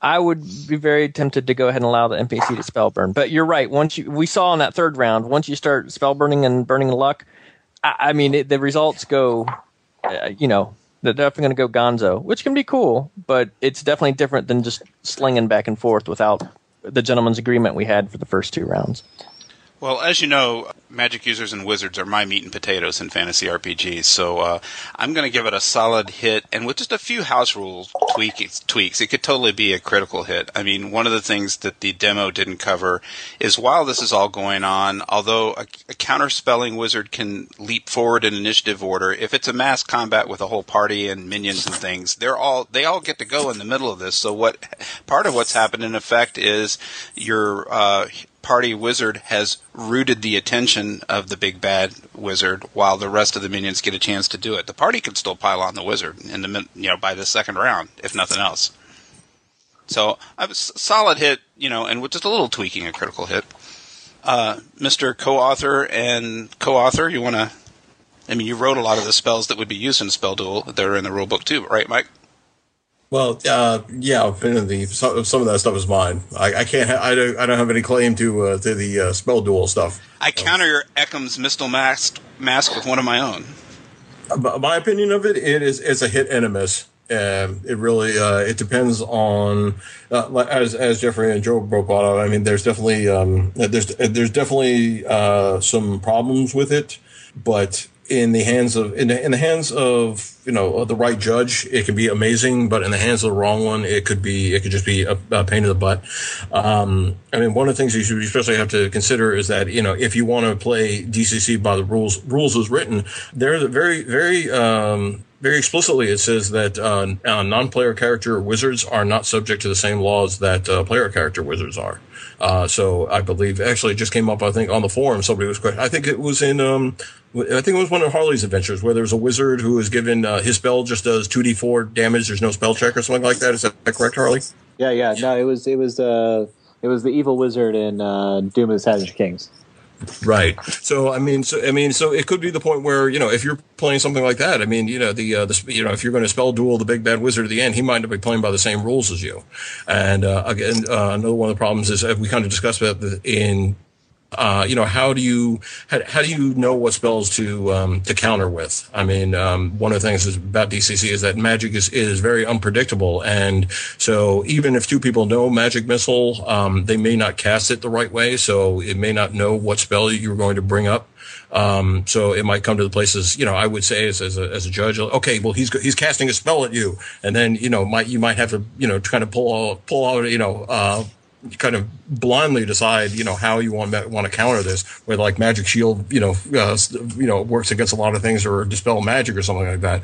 I would be very tempted to go ahead and allow the NPC to spell burn. But you're right. Once you, we saw in that third round, once you start spell burning and burning luck, I, I mean, it, the results go uh, you know, they're definitely going to go gonzo, which can be cool, but it's definitely different than just slinging back and forth without the gentleman's agreement we had for the first two rounds. Well, as you know, magic users and wizards are my meat and potatoes in fantasy RPGs, so uh, I'm going to give it a solid hit, and with just a few house rules tweaks, tweaks, it could totally be a critical hit. I mean, one of the things that the demo didn't cover is while this is all going on, although a, a counterspelling wizard can leap forward in initiative order, if it's a mass combat with a whole party and minions and things, they're all they all get to go in the middle of this. So what part of what's happened in effect is your uh, party wizard has rooted the attention of the big bad wizard while the rest of the minions get a chance to do it. The party can still pile on the wizard in the you know by the second round if nothing else. So a solid hit, you know, and with just a little tweaking, a critical hit. Uh, Mr. Co-author and co-author, you want to? I mean, you wrote a lot of the spells that would be used in spell duel that are in the rule book too, right, Mike? Well, uh, yeah, the, some, some of that stuff is mine. I, I can't. Ha- I don't. I don't have any claim to uh, to the uh, spell duel stuff. I counter your Eckham's Mistle mask mask with one of my own. My opinion of it, it is it's a hit and a miss. Um, it really uh, it depends on uh, as as Jeffrey and Joe broke out. I mean, there's definitely um, there's there's definitely uh, some problems with it, but in the hands of in the, in the hands of you know the right judge, it can be amazing. But in the hands of the wrong one, it could be it could just be a, a pain in the butt. Um, I mean, one of the things you should especially have to consider is that you know if you want to play DCC by the rules rules as written, there's a very very um, very explicitly it says that uh, uh, non-player character wizards are not subject to the same laws that uh, player character wizards are. Uh, so I believe actually it just came up I think on the forum somebody was I think it was in um, I think it was one of Harley's adventures where there's a wizard who is given uh, his spell just does two d four damage. There's no spell check or something like that. Is that correct, Harley? Yeah, yeah. No, it was it was uh it was the evil wizard in Doom of the Savage Kings. Right. So I mean, so I mean, so it could be the point where you know if you're playing something like that, I mean, you know, the uh, the you know if you're going to spell duel the big bad wizard at the end, he might not be playing by the same rules as you. And uh, again, uh, another one of the problems is uh, we kind of discussed the, in uh, you know, how do you how, how, do you know what spells to um, to counter with? I mean, um, one of the things about DCC is that magic is is very unpredictable, and so even if two people know magic missile, um, they may not cast it the right way, so it may not know what spell you're going to bring up. Um, so it might come to the places, you know, I would say as, as a, as a judge, okay, well, he's, he's casting a spell at you. And then, you know, might, you might have to, you know, kind of pull out, pull out, you know, uh, kind of blindly decide, you know, how you want want to counter this. Where like Magic Shield, you know, uh, you know, works against a lot of things or dispel magic or something like that.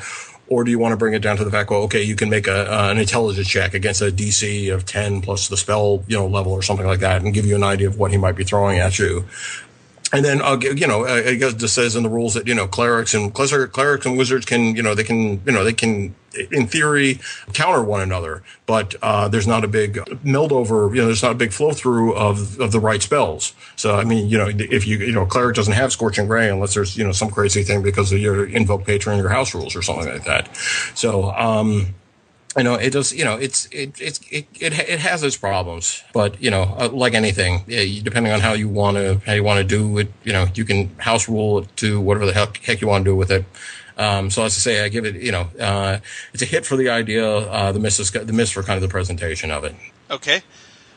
Or do you want to bring it down to the fact, well, okay, you can make a, uh, an intelligence check against a DC of 10 plus the spell, you know, level or something like that and give you an idea of what he might be throwing at you. And then, uh, you know, I guess it just says in the rules that, you know, clerics and clerics and wizards can, you know, they can, you know, they can, in theory, counter one another, but, uh, there's not a big meld over, you know, there's not a big flow through of, of the right spells. So, I mean, you know, if you, you know, cleric doesn't have scorching ray unless there's, you know, some crazy thing because of your invoke patron, your house rules or something like that. So, um, you know, it does. You know, it's it it it it, it has its problems, but you know, uh, like anything, yeah, depending on how you want to how you want to do it, you know, you can house rule it to whatever the heck, heck you want to do with it. Um, so as to say, I give it, you know, uh, it's a hit for the idea. Uh, the miss is the miss for kind of the presentation of it. Okay,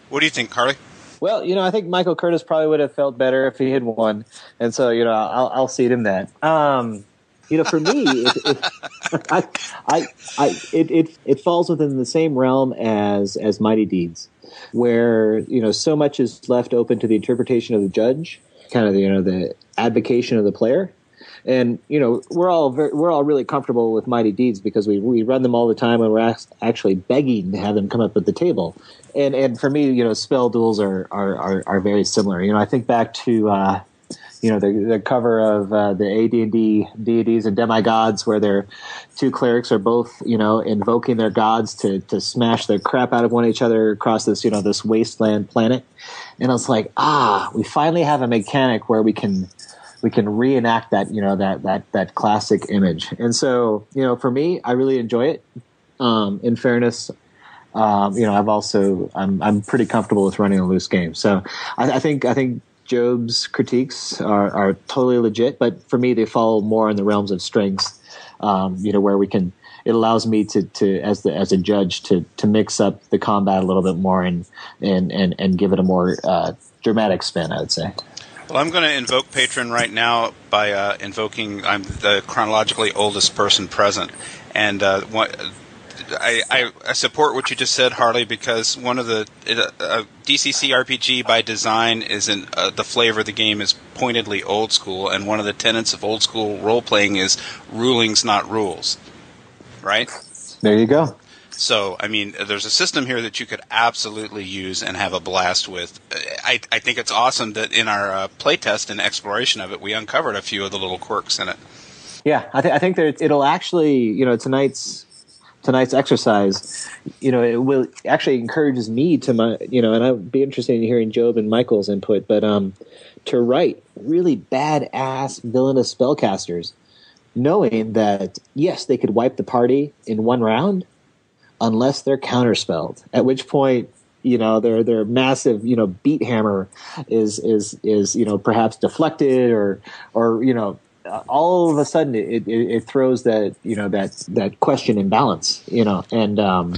what do you think, Carly? Well, you know, I think Michael Curtis probably would have felt better if he had won, and so you know, I'll, I'll cede him that. Um, you know, for me, it, it, *laughs* I, I, I, it, it, it falls within the same realm as as Mighty Deeds, where you know so much is left open to the interpretation of the judge, kind of you know the advocation of the player, and you know we're all very, we're all really comfortable with Mighty Deeds because we we run them all the time and we're actually begging to have them come up at the table. And and for me, you know, spell duels are are are, are very similar. You know, I think back to. Uh, you know the, the cover of uh, the AD&D deities and demigods, where their two clerics are both you know invoking their gods to to smash the crap out of one each other across this you know this wasteland planet, and it's like ah, we finally have a mechanic where we can we can reenact that you know that that that classic image, and so you know for me, I really enjoy it. Um, in fairness, um, you know, I've also I'm I'm pretty comfortable with running a loose game. So I, I think I think Jobe's critiques are, are totally legit, but for me, they fall more in the realms of strengths. Um, you know, where we can, it allows me to, to as the as a judge to to mix up the combat a little bit more and and and, and give it a more uh, dramatic spin. I would say. Well, I'm going to invoke patron right now by uh, invoking. I'm the chronologically oldest person present, and uh, what, I, I, I, support what you just said, Harley, because one of the uh, DCC RPG by design isn't uh, the flavor of the game is pointedly old school, and one of the tenets of old school role playing is rulings, not rules. Right. There you go. So, I mean, there's a system here that you could absolutely use and have a blast with. I, I think it's awesome that in our uh, playtest and exploration of it, we uncovered a few of the little quirks in it. Yeah, I, th- I think that it'll actually, you know, tonight's tonight's exercise, you know, it will actually encourages me to my, you know, and I'd be interested in hearing Jobe and Michael's input, but um, to write really badass villainous spellcasters, knowing that yes, they could wipe the party in one round, unless they're counterspelled. At which point, you know, their their massive, you know, beat hammer is is is you know perhaps deflected or or you know all of a sudden it, it, it throws that you know that that question in balance, you know, and um,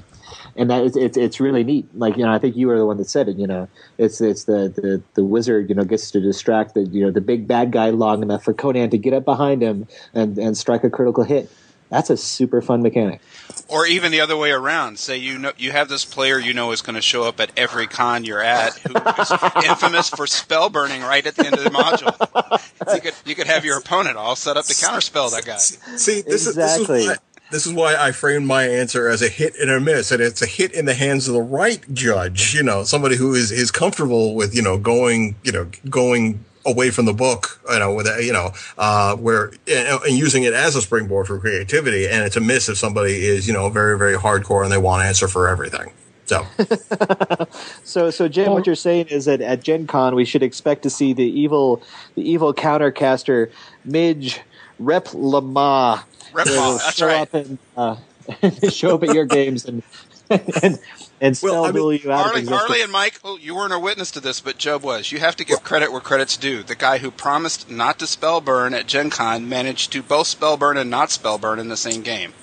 and that is, it's it's really neat. Like you know, I think you were the one that said it. You know, it's it's the the, the wizard you know gets to distract the you know the big bad guy long enough for Conan to get up behind him and and strike a critical hit. That's a super fun mechanic. Or even the other way around. Say you know you have this player you know is going to show up at every con you're at, who is infamous for spell burning right at the end of the module. You could you could have your opponent all set up to counterspell that guy. See, this is this is why, this is why I framed my answer as a hit and a miss, and it's a hit in the hands of the right judge. You know, somebody who is is comfortable with you know going you know going away from the book, you know, with you know, uh, where and, and using it as a springboard for creativity, and it's a miss if somebody is you know very very hardcore and they want to answer for everything. So, *laughs* So so Jim, what you're saying is that at Gen Con we should expect to see the evil the evil countercaster Midge Rep Lama Rep Lama, that's show right. up and uh, *laughs* show up at your games and *laughs* and, and spell duel you out of Harley, existence. Harley and Mike, oh, you weren't a witness to this, but Jobe was. You have to give credit where credit's due. The guy who promised not to spell burn at Gen Con managed to both spell burn and not spell burn in the same game.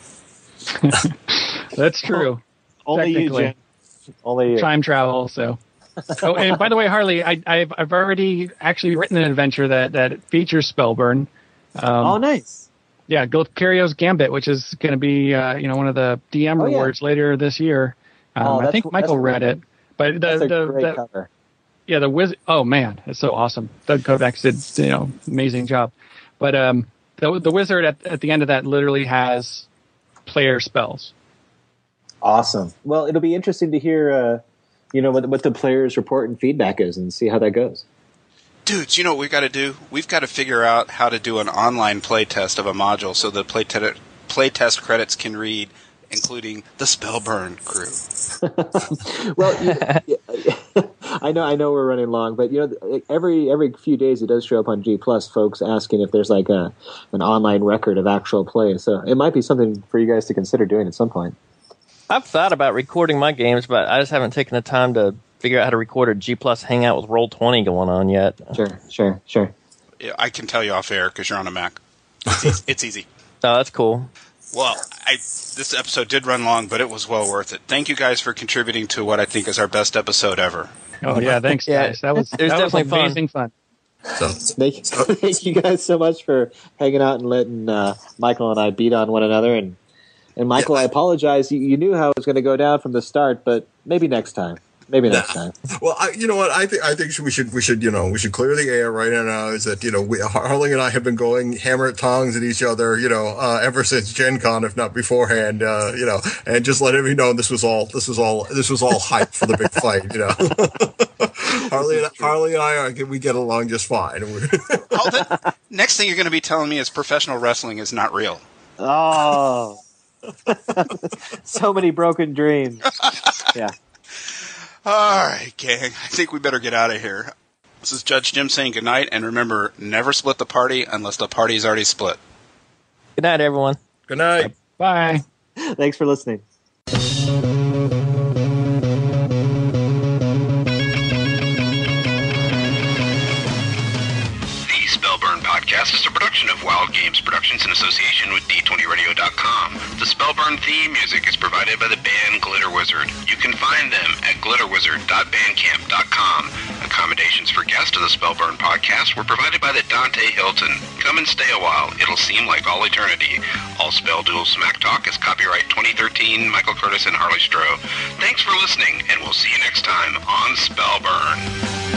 *laughs* That's true. Only you, Technically. Jim. Only you. Time travel. So. oh, and by the way, Harley, I, I've I've already actually written an adventure that that features Spellburn. Um, oh, nice. Yeah, Golcario's Gambit, which is going to be uh, you know one of the DM Oh, yeah. rewards later this year. Um, Oh, I think Michael read great. it, but the That's a the, great the cover. yeah the wizard. oh man it's so awesome doug kovacs did you know amazing job but um the, the wizard at, at the end of that literally has player spells Awesome. Well, it'll be interesting to hear, uh, you know, what, what the players' report and feedback is, and see how that goes. Dudes, you know what we've got to do? We've got to figure out how to do an online playtest of a module so the play playtest credits can read, including the Spellburn crew. *laughs* well, you, *laughs* I know, I know, we're running long, but you know, every every few days it does show up on G Plus, folks asking if there's like a an online record of actual play. So it might be something for you guys to consider doing at some point. I've thought about recording my games, but I just haven't taken the time to figure out how to record a G Plus Hangout with Roll Twenty going on yet. Sure, sure, sure. Yeah, I can tell you off air because you're on a Mac. It's easy. it's easy. *laughs* Oh, that's cool. Well, I, this episode did run long, but it was well worth it. Thank you guys for contributing to what I think is our best episode ever. oh yeah thanks *laughs* Yeah, guys that was was that was definitely fun. amazing fun, so Thank, thank you guys so much for hanging out and letting uh, Michael and I beat on one another. And and Michael, I apologize. You, you knew how it was going to go down from the start, but maybe next time. Maybe *laughs* next time. well, I, you know what? I think I think we should we should you know we should clear the air right now. Is that you know we, Harley and I have been going hammer at tongs at each other, you know, uh, ever since Gen Con, if not beforehand, uh, you know, and just let everybody know this was all this was all this was all hype for the big fight, you know. *laughs* Harley and Harley and I are we get along just fine. *laughs* That, next thing you're going to be telling me is professional wrestling is not real. Oh, so many broken dreams. Yeah. All right, gang. I think we better get out of here. This is Judge Jim saying goodnight, and remember, never split the party unless the party's already split. Good night, everyone. Good night. bye Thanks for listening. Production of Wild Games Productions in association with D20Radio.com. The Spellburn theme music is provided by the band Glitter Wizard. You can find them at glitterwizard.bandcamp.com. Accommodations for guests of the Spellburn Podcast were provided by the Dante Hilton. Come and stay a while. It'll seem like all eternity. All Spell Duel Smack Talk is copyright 2013, Michael Curtis and Harley Stroh. Thanks for listening, and we'll see you next time on Spellburn.